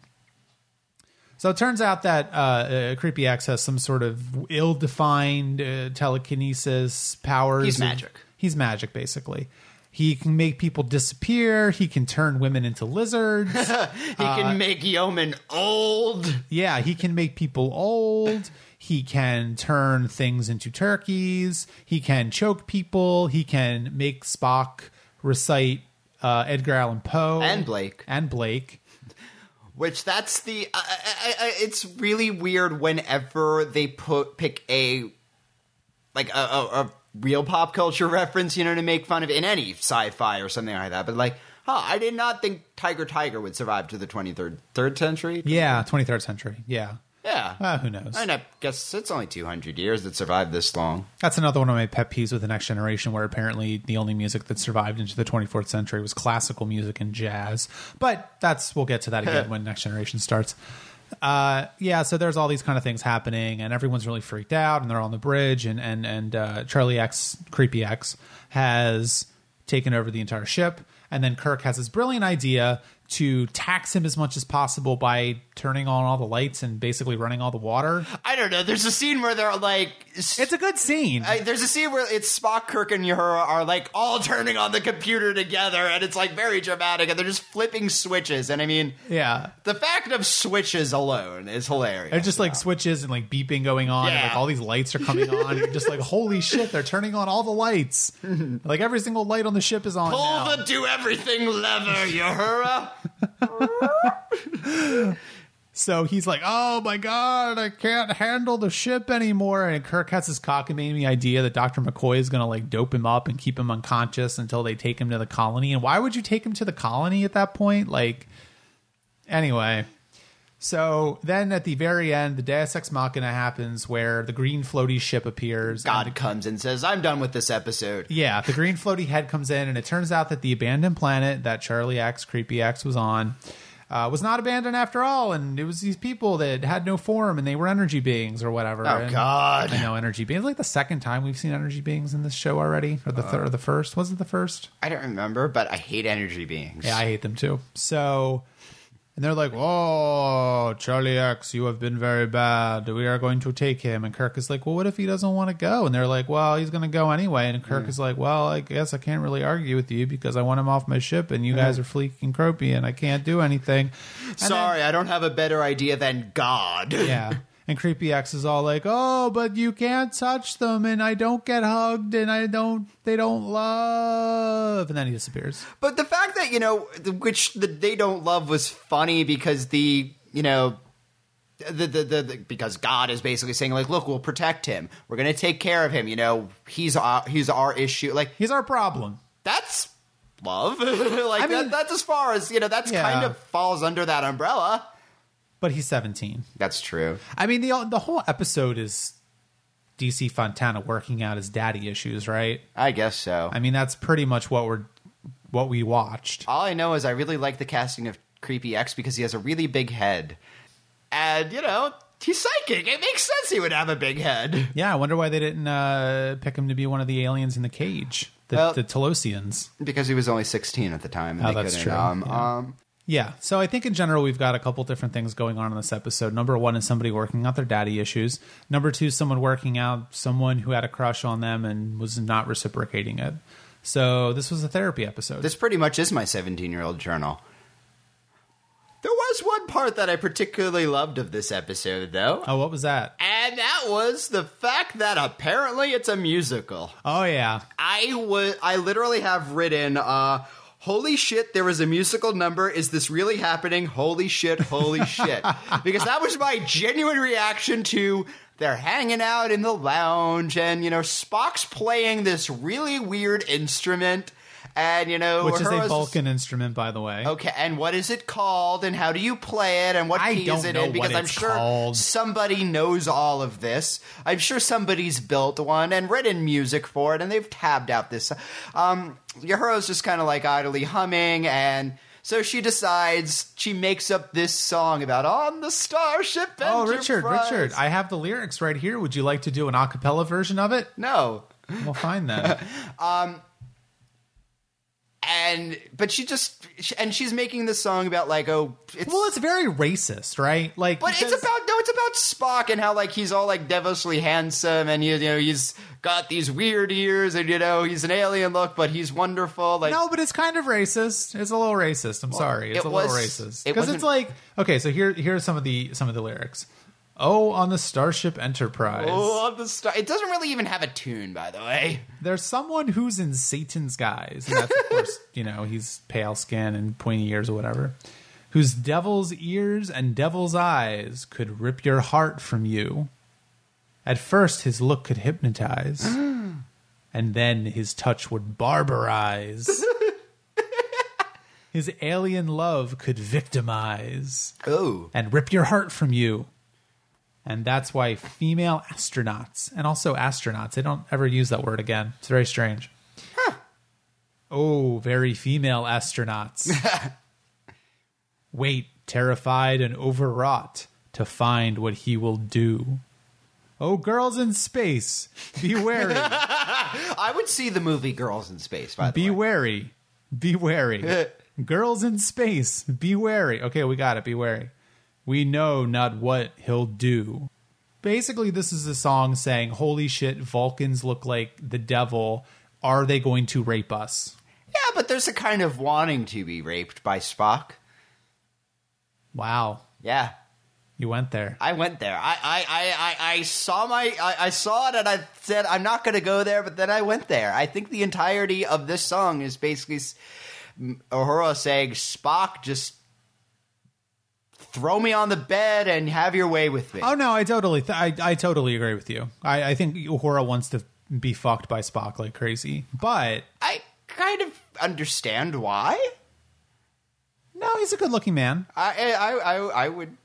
So it turns out that uh, uh, Creepy X has some sort of ill defined uh, telekinesis powers. He's magic. he's magic, basically. He can make people disappear. He can turn women into lizards. He can make yeomen old. Yeah, he can make people old. He can turn things into turkeys. He can choke people. He can make Spock recite uh, Edgar Allan Poe And Blake. and Blake. Which that's the I, I, I, it's really weird whenever they put pick a like a, a, a real pop culture reference, you know, to make fun of in any sci-fi or something like that. But like, huh, I did not think Tiger Tiger would survive to the twenty third third century. Yeah, 23rd century. Yeah. Yeah, Uh, who knows? and I guess it's only two hundred years that survived this long. That's another one of my pet peeves with the Next Generation, where apparently the only music that survived into the 24th century was classical music and jazz. But that's we'll get to that again when Next Generation starts. Uh, yeah, so there's all these kind of things happening, and everyone's really freaked out, and they're on the bridge, and and and uh, Charlie X, Creepy X, has taken over the entire ship, and then Kirk has this brilliant idea to tax him as much as possible by turning on all the lights and basically running all the water. I don't know. There's a scene where they're like, It's a good scene. I, there's a scene where it's Spock, Kirk, and Uhura are like all turning on the computer together, and it's like very dramatic, and they're just flipping switches. And I mean, yeah. the fact of switches alone is hilarious. They're just like switches and like beeping going on, and like all these lights are coming on. You're just like, holy shit, they're turning on all the lights. like every single light on the ship is on. pull now. the do everything lever, Uhura. So he's like, oh my god, I can't handle the ship anymore. And Kirk has this cockamamie idea that Dr. McCoy is going to like dope him up and keep him unconscious until they take him to the colony. And why would you take him to the colony at that point? Like, anyway. So then at the very end, the Deus Ex Machina happens where the green floaty ship appears. and God comes and says, "I'm done with this episode." Yeah, the green floaty head comes in, and it turns out that the abandoned planet that Charlie X, Creepy X, was on uh, was not abandoned after all, and it was these people that had no form and they were energy beings or whatever. Oh And- God! I know energy beings. Like the second time we've seen energy beings in this show already, or the third, or the first. Was it the first? I don't remember, but I hate energy beings. Yeah, I hate them too. So, and they're like, "Oh, Charlie X, you have been very bad. We are going to take him." And Kirk is like, "Well, what if he doesn't want to go?" And they're like, "Well, he's going to go anyway." And Kirk mm. is like, "Well, I guess I can't really argue with you because I want him off my ship, and you guys are fleek and and I can't do anything." And then- Sorry, I don't have a better idea than God. yeah. And Creepy X is all like, "Oh, but you can't touch them, and I don't get hugged, and I don't, they don't love." And then he disappears. But the fact that you know, which the they don't love was funny because the you know. The, the, the, the because God is basically saying like look we'll protect him we're gonna take care of him you know he's our, he's our issue like He's our problem. that's love like I mean- that, that's as far as you know that's Yeah. kind of falls under that umbrella But he's 17. that's true I mean, the the whole episode is DC Fontana working out his daddy issues, right? I guess so I mean, that's pretty much what we're what we watched. all I know is I really like the casting of Creepy X because he has a really big head and you know he's psychic it makes sense he would have a big head Yeah, I wonder why they didn't uh, pick him to be one of the aliens in the cage, the, Well- the Talosians. because he was only 16 at the time and Oh, they that's couldn't, true. um, Yeah. um Yeah, so I think in general we've got a couple different things going on in this episode. Number one is somebody working out their daddy issues. Number two, someone working out someone who had a crush on them and was not reciprocating it. So this was a therapy episode. This pretty much is my 17 year old journal. There was one part that I particularly loved of this episode, though. oh, what was that? And that was the fact that apparently it's a musical. Oh yeah, I would I literally have written uh Holy shit, there was a musical number. Is this really happening? Holy shit, holy shit. Because that was my genuine reaction to they're hanging out in the lounge and, you know, Spock's playing this really weird instrument. And, you know, which is a Vulcan instrument, by the way. Okay, and what is it called, and how do you play it, and what I key is it in? Because I'm sure called. somebody knows all of this. I'm sure somebody's built one and written music for it, and they've tabbed out this. Um, just kind of like idly humming, and so she decides she makes up this song about on the starship. Oh, Richard, Richard, I have the lyrics right here. Would you like to do an a cappella version of it? no. We'll find them. And but she just and she's making this song about like oh it's well, it's very racist, right? Like, But it's about no, it's about Spock and how like he's all like devilishly handsome and you, you know he's got these weird ears and you know he's an alien look, but he's wonderful. Like No, but it's kind of racist. It's a little racist. I'm sorry. It's it a little was- racist it because it's like okay. So here, here's some of the some of the lyrics. Oh, on the Starship Enterprise, oh, on the star. It doesn't really even have a tune, by the way. there's someone who's in Satan's guise, and that's of course you know he's pale skin and pointy ears or whatever. Whose devil's ears and devil's eyes could rip your heart from you. At first, his look could hypnotize, and then his touch would barbarize. his alien love could victimize Oh, and rip your heart from you. And that's why female astronauts, and also astronauts, they don't ever use that word again. It's very strange. Oh, very female astronauts. Wait, terrified and overwrought to find what he will do. Oh, girls in space, be wary, I would see the movie Girls in Space. By the way. be wary, be wary. girls in space, be wary. Okay, we got it, be wary. We know not what he'll do. Basically, this is a song saying, Holy shit, Vulcans look like the devil. Are they going to rape us? yeah, but there's a kind of wanting to be raped by Spock. Wow, Yeah, you went there. I went there. I I I I, I saw my I, I saw it and I said I'm not going to go there, but then I went there. I think the entirety of this song is basically s- M- Uhura saying Spock just throw me on the bed and have your way with me. Oh no, I totally, th- I, I totally agree with you. I, I think Uhura wants to be fucked by Spock like crazy, but I kind of understand why. no, he's a good-looking man. I I I, I would.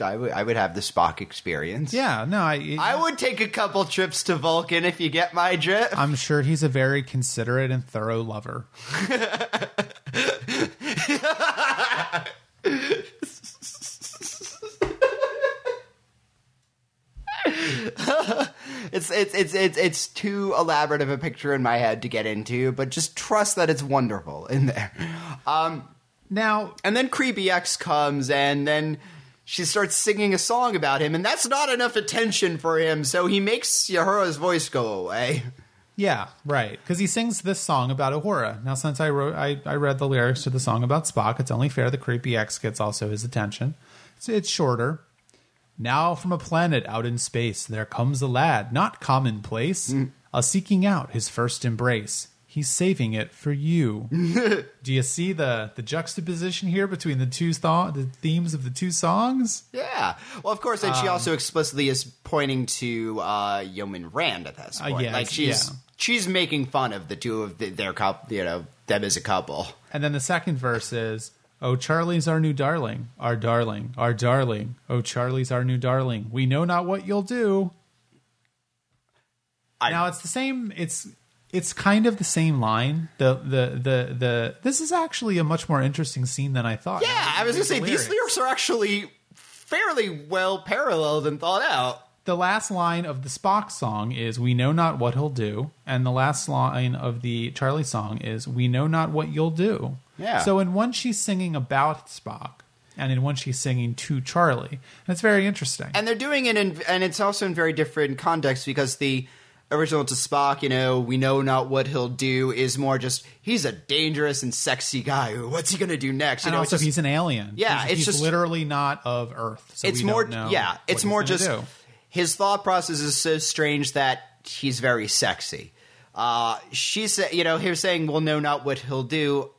I would, I would have the Spock experience. Yeah, no, I, I would take a couple trips to Vulcan if you get my drift. I'm sure he's a very considerate and thorough lover. it's, it's it's it's it's too elaborate of a picture in my head to get into, but just trust that it's wonderful in there. Um, Now, and then Creepy X comes, and then she starts singing a song about him, and that's not enough attention for him, so he makes Uhura's voice go away. yeah, right, because he sings this song about Uhura. Now, since I wrote, I, I read the lyrics to the song about Spock, it's only fair the creepy X gets also his attention. It's, it's shorter. Now, from a planet out in space, there comes a lad, not commonplace, a seeking out his first embrace. He's saving it for you. Do you see the the juxtaposition here between the two th- the themes of the two songs? Yeah. Well, of course, and she also explicitly is pointing to uh, Yeoman Rand at this Uh, point. yes, like she's yeah. she's making fun of the two of the, their couple, you know, them as a couple. And then the second verse is, "Oh, Charlie's our new darling, our darling, our darling. Oh, Charlie's our new darling. We know not what you'll do." I- now it's the same. It's it's kind of the same line. The the the the. This is actually a much more interesting scene than I thought. Yeah, I was gonna say The these lyrics are actually fairly well paralleled and thought out. The last line of the Spock song is "We know not what he'll do," and the last line of the Charlie song is "We know not what you'll do." Yeah. So in one she's singing about Spock, and in one she's singing to Charlie. That's very interesting. and they're doing it in and it's also in very different context because the original to Spock, you know, we know not what he'll do is more just he's a dangerous and sexy guy. What's he gonna do next? You and know, also, just, he's an alien. Yeah, he's, it's he's just- literally not of Earth. So it's more yeah, it's more just do. His thought process is so strange that he's very sexy. Uh, she said, you know, him saying, "Well, no, not what he'll do."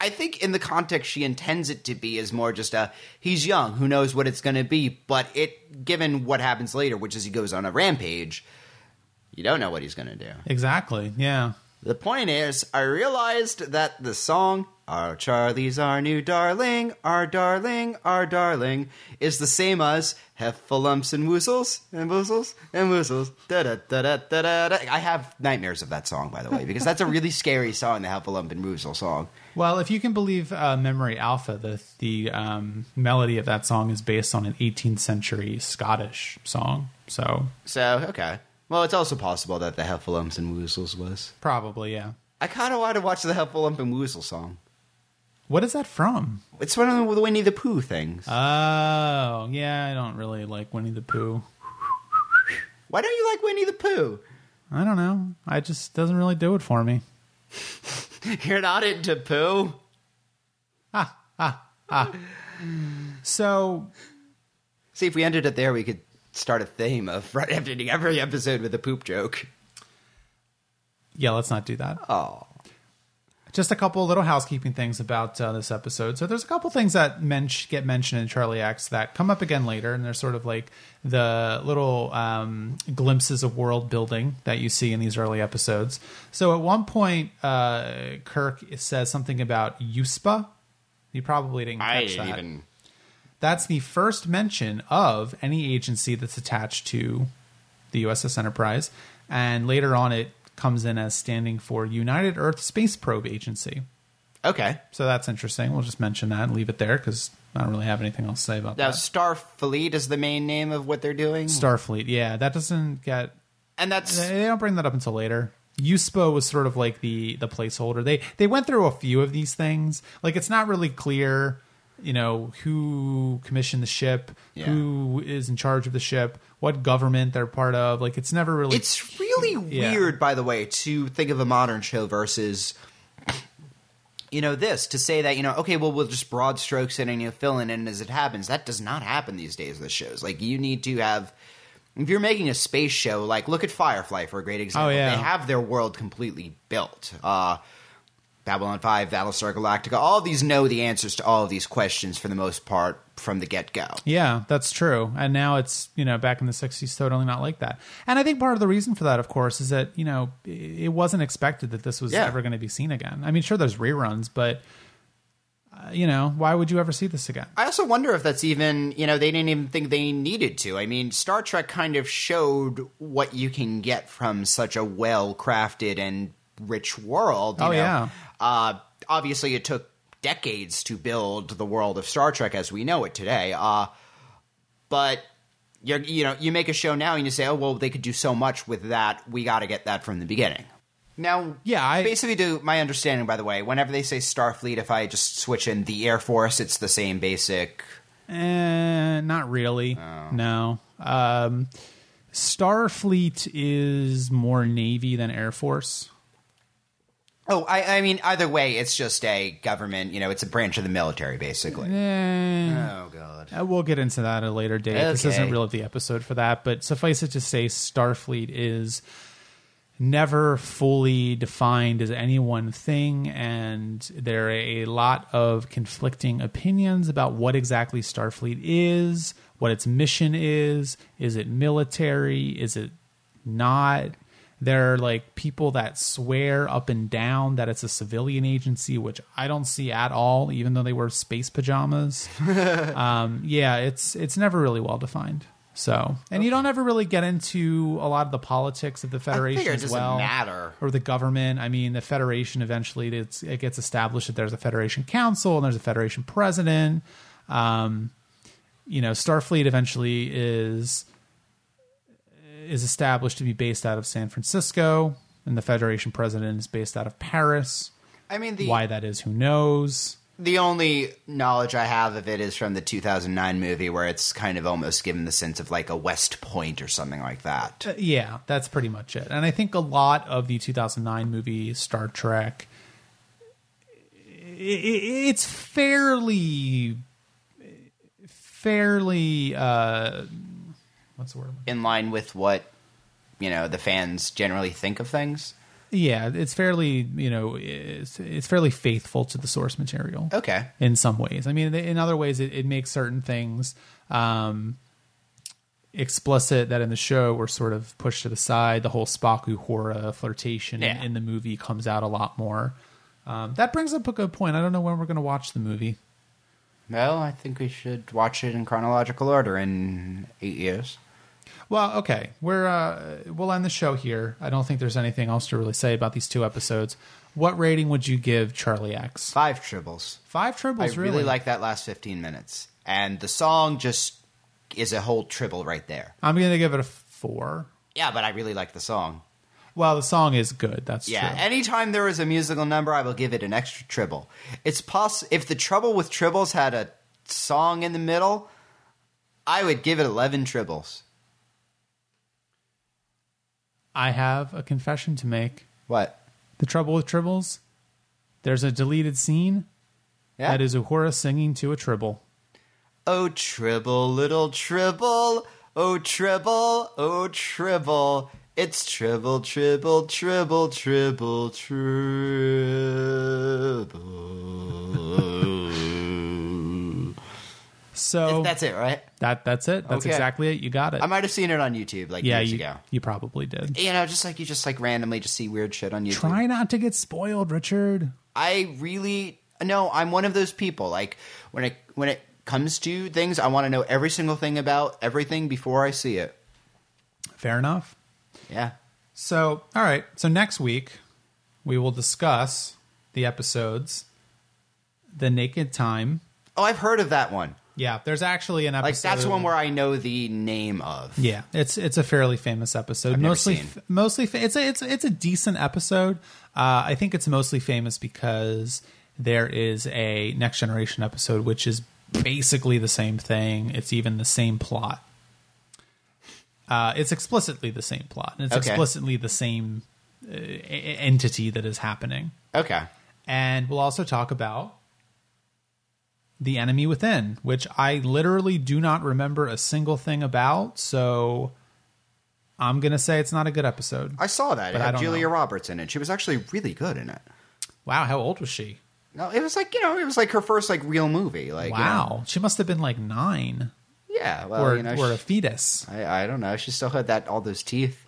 I think in the context she intends it to be is more just a he's young, who knows what it's going to be. But it, given what happens later, which is he goes on a rampage, you don't know what he's going to do. exactly. Yeah. The point is, I realized that the song "Our Charlie's Our New Darling, Our Darling, Our Darling" is the same as "Heffalumps and Woozles and Woozles and Woozles." Da da da da da da. I have nightmares of that song, by the way, because that's a really scary song, the Heffalump and Woozle song. Well, if you can believe uh, Memory Alpha, the the um, melody of that song is based on an 18th century Scottish song. So So okay, well, it's also possible that the Heffalumps and Woozles was. probably, yeah. I kind of want to watch the Heffalump and Woozle song. What is that from? It's one of the Winnie the Pooh things. Oh, yeah. I don't really like Winnie the Pooh. Why don't you like Winnie the Pooh? I don't know. I just doesn't really do it for me. You're not into Pooh. Ha ha ha. So See, if we ended it there, we could start a theme of right ending every episode with a poop joke. yeah, let's not do that. Oh, Just a couple little housekeeping things about uh, this episode. So there's a couple things that men- get mentioned in Charlie X that come up again later, and they're sort of like the little um, glimpses of world building that you see in these early episodes. So at one point, uh, Kirk says something about UESPA. You probably didn't catch I didn't that. even. That's the first mention of any agency that's attached to the USS Enterprise, and later on it comes in as standing for United Earth Space Probe Agency. Okay. So that's interesting. We'll just mention that and leave it there because I don't really have anything else to say about Now, that. Starfleet is the main name of what they're doing, Starfleet, yeah, that doesn't get. and that's They don't bring that up until later. USPO was sort of like the the placeholder. They they went through a few of these things. Like it's not really clear, you know, who commissioned the ship, Yeah. who is in charge of the ship, what government they're part of. Like it's never really. it's really Yeah. weird, by the way, to think of a modern show versus. You know this to say that you know okay well we'll just broad strokes it and you know, fill in and as it happens that does not happen these days with shows like you need to have if you're making a space show like look at Firefly for a great example Oh, yeah. they have their world completely built uh Babylon 5 Battlestar Galactica all of these know the answers to all of these questions for the most part from the get-go Yeah, that's true. And now it's, you know, back in the 60s, totally not like that. And I think part of the reason for that, of course, is that, you know, it wasn't expected that this was Yeah. ever going to be seen again. I mean, sure, there's reruns, but, uh, you know, why would you ever see this again? I also wonder if that's even, you know, they didn't even think they needed to. I mean, Star Trek kind of showed what you can get from such a well crafted and rich world. you Oh, know. yeah. Uh, obviously, it took decades to build the world of Star Trek as we know it today. Uh, but You're, you know, you make a show now and you say, oh, well, they could do so much with that. We got to get that from the beginning. Now, Yeah, I- basically, to my understanding, by the way, whenever they say Starfleet, if I just switch in the Air Force, it's the same basic. Eh, not really. No. Um, Starfleet is more Navy than Air Force. Oh, I, I mean, either way, it's just a government. You know, it's a branch of the military, basically. Eh, Oh God. Uh, We'll get into that at a later date. This isn't really the episode for that, but suffice it to say, Starfleet is never fully defined as any one thing, and there are a lot of conflicting opinions about what exactly Starfleet is, what its mission is. Is it military? Is it not? There are like people that swear up and down that it's a civilian agency, which I don't see at all, even though they wear space pajamas um, yeah, it's it's never really well defined. So, and you don't ever really get into a lot of the politics of the Federation as well, matter. or the government. I mean, the Federation eventually it's, it gets established that there's a Federation Council and there's a Federation President. Um, you know, Starfleet eventually is is established to be based out of San Francisco, and the Federation President is based out of Paris. I mean, the Why that is, who knows? the only knowledge I have of it is from the 2009 movie, where it's kind of almost given the sense of like a West Point or something like that. Yeah, that's pretty much it. And I think a lot of the 2009 movie Star Trek i- i- it's fairly fairly uh what's the word? In line with what you know the fans generally think of things. Yeah, it's fairly, you know, it's, it's fairly faithful to the source material. Okay. in some ways. I mean, in other ways, it, it makes certain things um, explicit that in the show were sort of pushed to the side. The whole Spock Uhura flirtation in, in the movie comes out a lot more. Um, that brings up a good point. I don't know when we're going to watch the movie. Well, I think we should watch it in chronological order in eight years. Well, okay, we're uh, we'll end the show here. I don't think there's anything else to really say about these two episodes. What rating would you give Charlie X? Five tribbles. Five tribbles. I really really. like that last 15 minutes. And the song just is a whole tribble right there. I'm going to give it a four. Yeah, but I really like the song. Well, the song is good. That's Yeah, true. anytime there is a musical number, I will give it an extra tribble. It's poss if the trouble with tribbles had a song in the middle, I would give it 11 tribbles. I have a confession to make. What? The trouble with tribbles, there's a deleted scene Yeah. that is Uhura singing to a tribble. Oh, tribble, little tribble. Oh, tribble, oh, tribble. It's tribble, tribble, tribble, tribble, tribble. So That's it, right? that that's it. That's Okay. exactly it. You got it. I might have seen it on YouTube like yeah, years you, ago. you probably did. You know, just like you just like randomly just see weird shit on YouTube. Try not to get spoiled, Richard. I really no, I'm one of those people. Like when it when it comes to things, I want to know every single thing about everything before I see it. Fair enough. Yeah. So, all right. So next week we will discuss the episodes The Naked Time. Oh, I've heard of that one. Yeah, there's actually an episode Like that's one where I know the name of. Yeah, it's it's a fairly famous episode. I've mostly, f- mostly, fa- it's a it's it's a decent episode. Uh, I think it's mostly famous because there is a next generation episode, which is basically the same thing. It's even the same plot. Uh, it's explicitly the same plot, it's Okay. explicitly the same uh, entity that is happening. Okay. And we'll also talk about the enemy within, which I literally do not remember a single thing about. So I'm gonna say it's not a good episode. I saw that. But it had Julia know. Roberts in it. She was actually really good in it. Wow, how old was she? No, it was like you know, it was like her first like real movie. Like you know. wow, she must have been like nine yeah. Well, or you know, or a fetus. I, I don't know. She still had that all those teeth.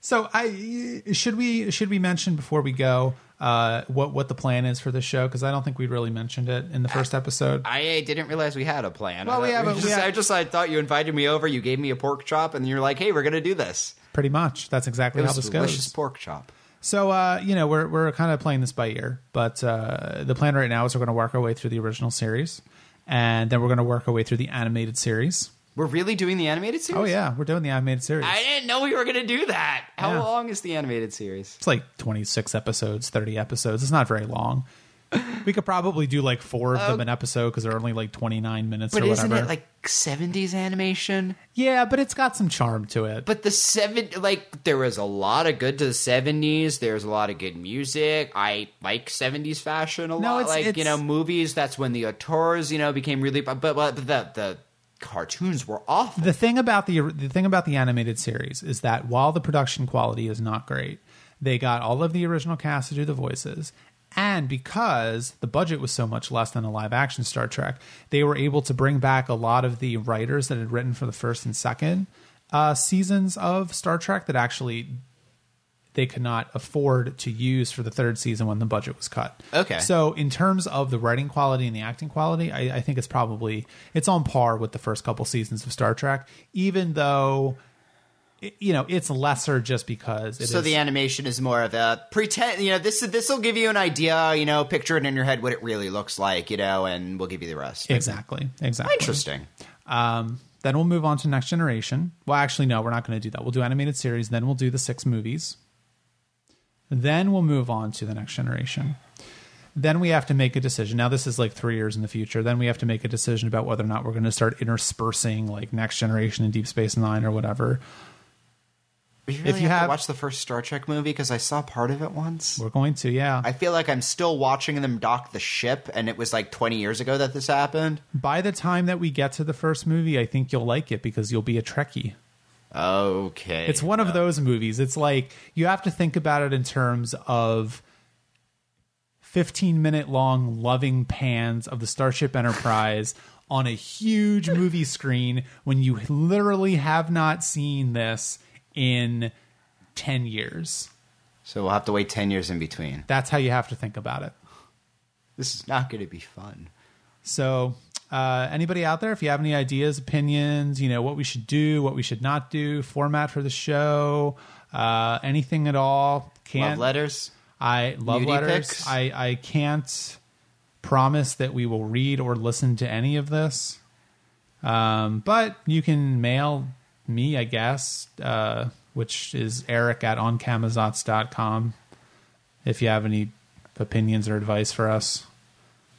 So I should we should we mention before we go uh, what what the plan is for this show because I don't think we really mentioned it in the first episode. I didn't realize we had a plan. Well, I we have a- we just, have- I just I thought you invited me over. You gave me a pork chop, and you're like, "Hey, we're gonna do this." Pretty much, that's exactly how this delicious goes. pork chop. So uh, you know, we're we're kind of playing this by ear, but uh, the plan right now is we're going to work our way through the original series, and then we're going to work our way through the animated series. We're really doing the animated series? Oh yeah, we're doing the animated series. I didn't know we were going to do that. How Yeah. long is the animated series? It's like 26 episodes, 30 episodes. It's not very long. We could probably do like four of them um, an episode because they're only like 29 minutes But or isn't it like 70s animation? yeah, but it's got some charm to it. But the seven, like, there was a lot of good to the 70s. There's a lot of good music. I like 70s fashion a lot. it's- like, you it's- know, movies. That's when the auteurs, you know, became really. But, but, but the, the cartoons were awful. the thing about the the thing about the animated series is that while the production quality is not great, they got all of the original cast to do the voices. And because the budget was so much less than a live action Star Trek, they were able to bring back a lot of the writers that had written for the first and second uh, seasons of Star Trek that actually they could not afford to use for the third season when the budget was cut. Okay. So in terms of the writing quality and the acting quality, I, I think it's probably it's on par with the first couple seasons of Star Trek, even though you know it's lesser just because it is so the animation is more of a pretend. You know, this this will give you an idea. You know, picture it in your head what it really looks like. You know, and we'll give you the rest. exactly exactly Interesting. Um, then we'll move on to next generation. Well, actually, no, we're not going to do that. We'll do animated series. Then we'll do the six movies. Then we'll move on to the next generation. Then we have to make a decision. Now, this is like three years in the future. Then we have to make a decision about whether or not we're going to start interspersing like next generation and Deep Space Nine or whatever. We really you have, have- to watch the first Star Trek movie because I saw part of it once. We're going to, yeah. I feel like I'm still watching them dock the ship, and it was like 20 years ago that this happened. By the time that we get to the first movie, I think you'll like it because you'll be a Trekkie. Okay. It's one of those movies. It's like you have to think about it in terms of 15 minute long loving pans of the Starship Enterprise on a huge movie screen when you literally have not seen this in 10 years. So we'll have to wait 10 years in between. That's how you have to think about it. This is not going to be fun. So, uh, anybody out there, if you have any ideas, opinions, you know, what we should do, what we should not do, format for the show, uh, anything at all, can't Love letters? I love Beauty letters. I, I can't promise that we will read or listen to any of this. Um, but you can mail me, I guess, uh, which is eric at oncamazotz.com if you have any opinions or advice for us.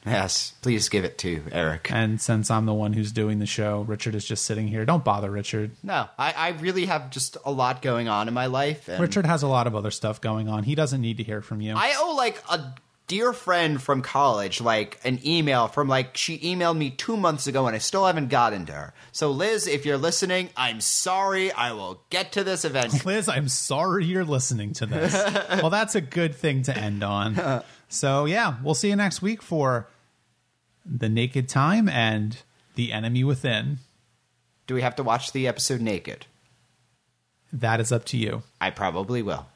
Yes. Please give it to Eric. And since I'm the one who's doing the show, Richard is just sitting here. Don't bother Richard. No, I, I really have just a lot going on in my life. And Richard has a lot of other stuff going on. He doesn't need to hear from you. I owe like a dear friend from college like an email from like she emailed me two months ago and I still haven't gotten to her. So Liz, if you're listening, I'm sorry. I will get to this eventually. Liz, I'm sorry you're listening to this. well, that's a good thing to end on. So, yeah, we'll see you next week for The Naked Time and The Enemy Within. Do we have to watch the episode naked? That is up to you. I probably will.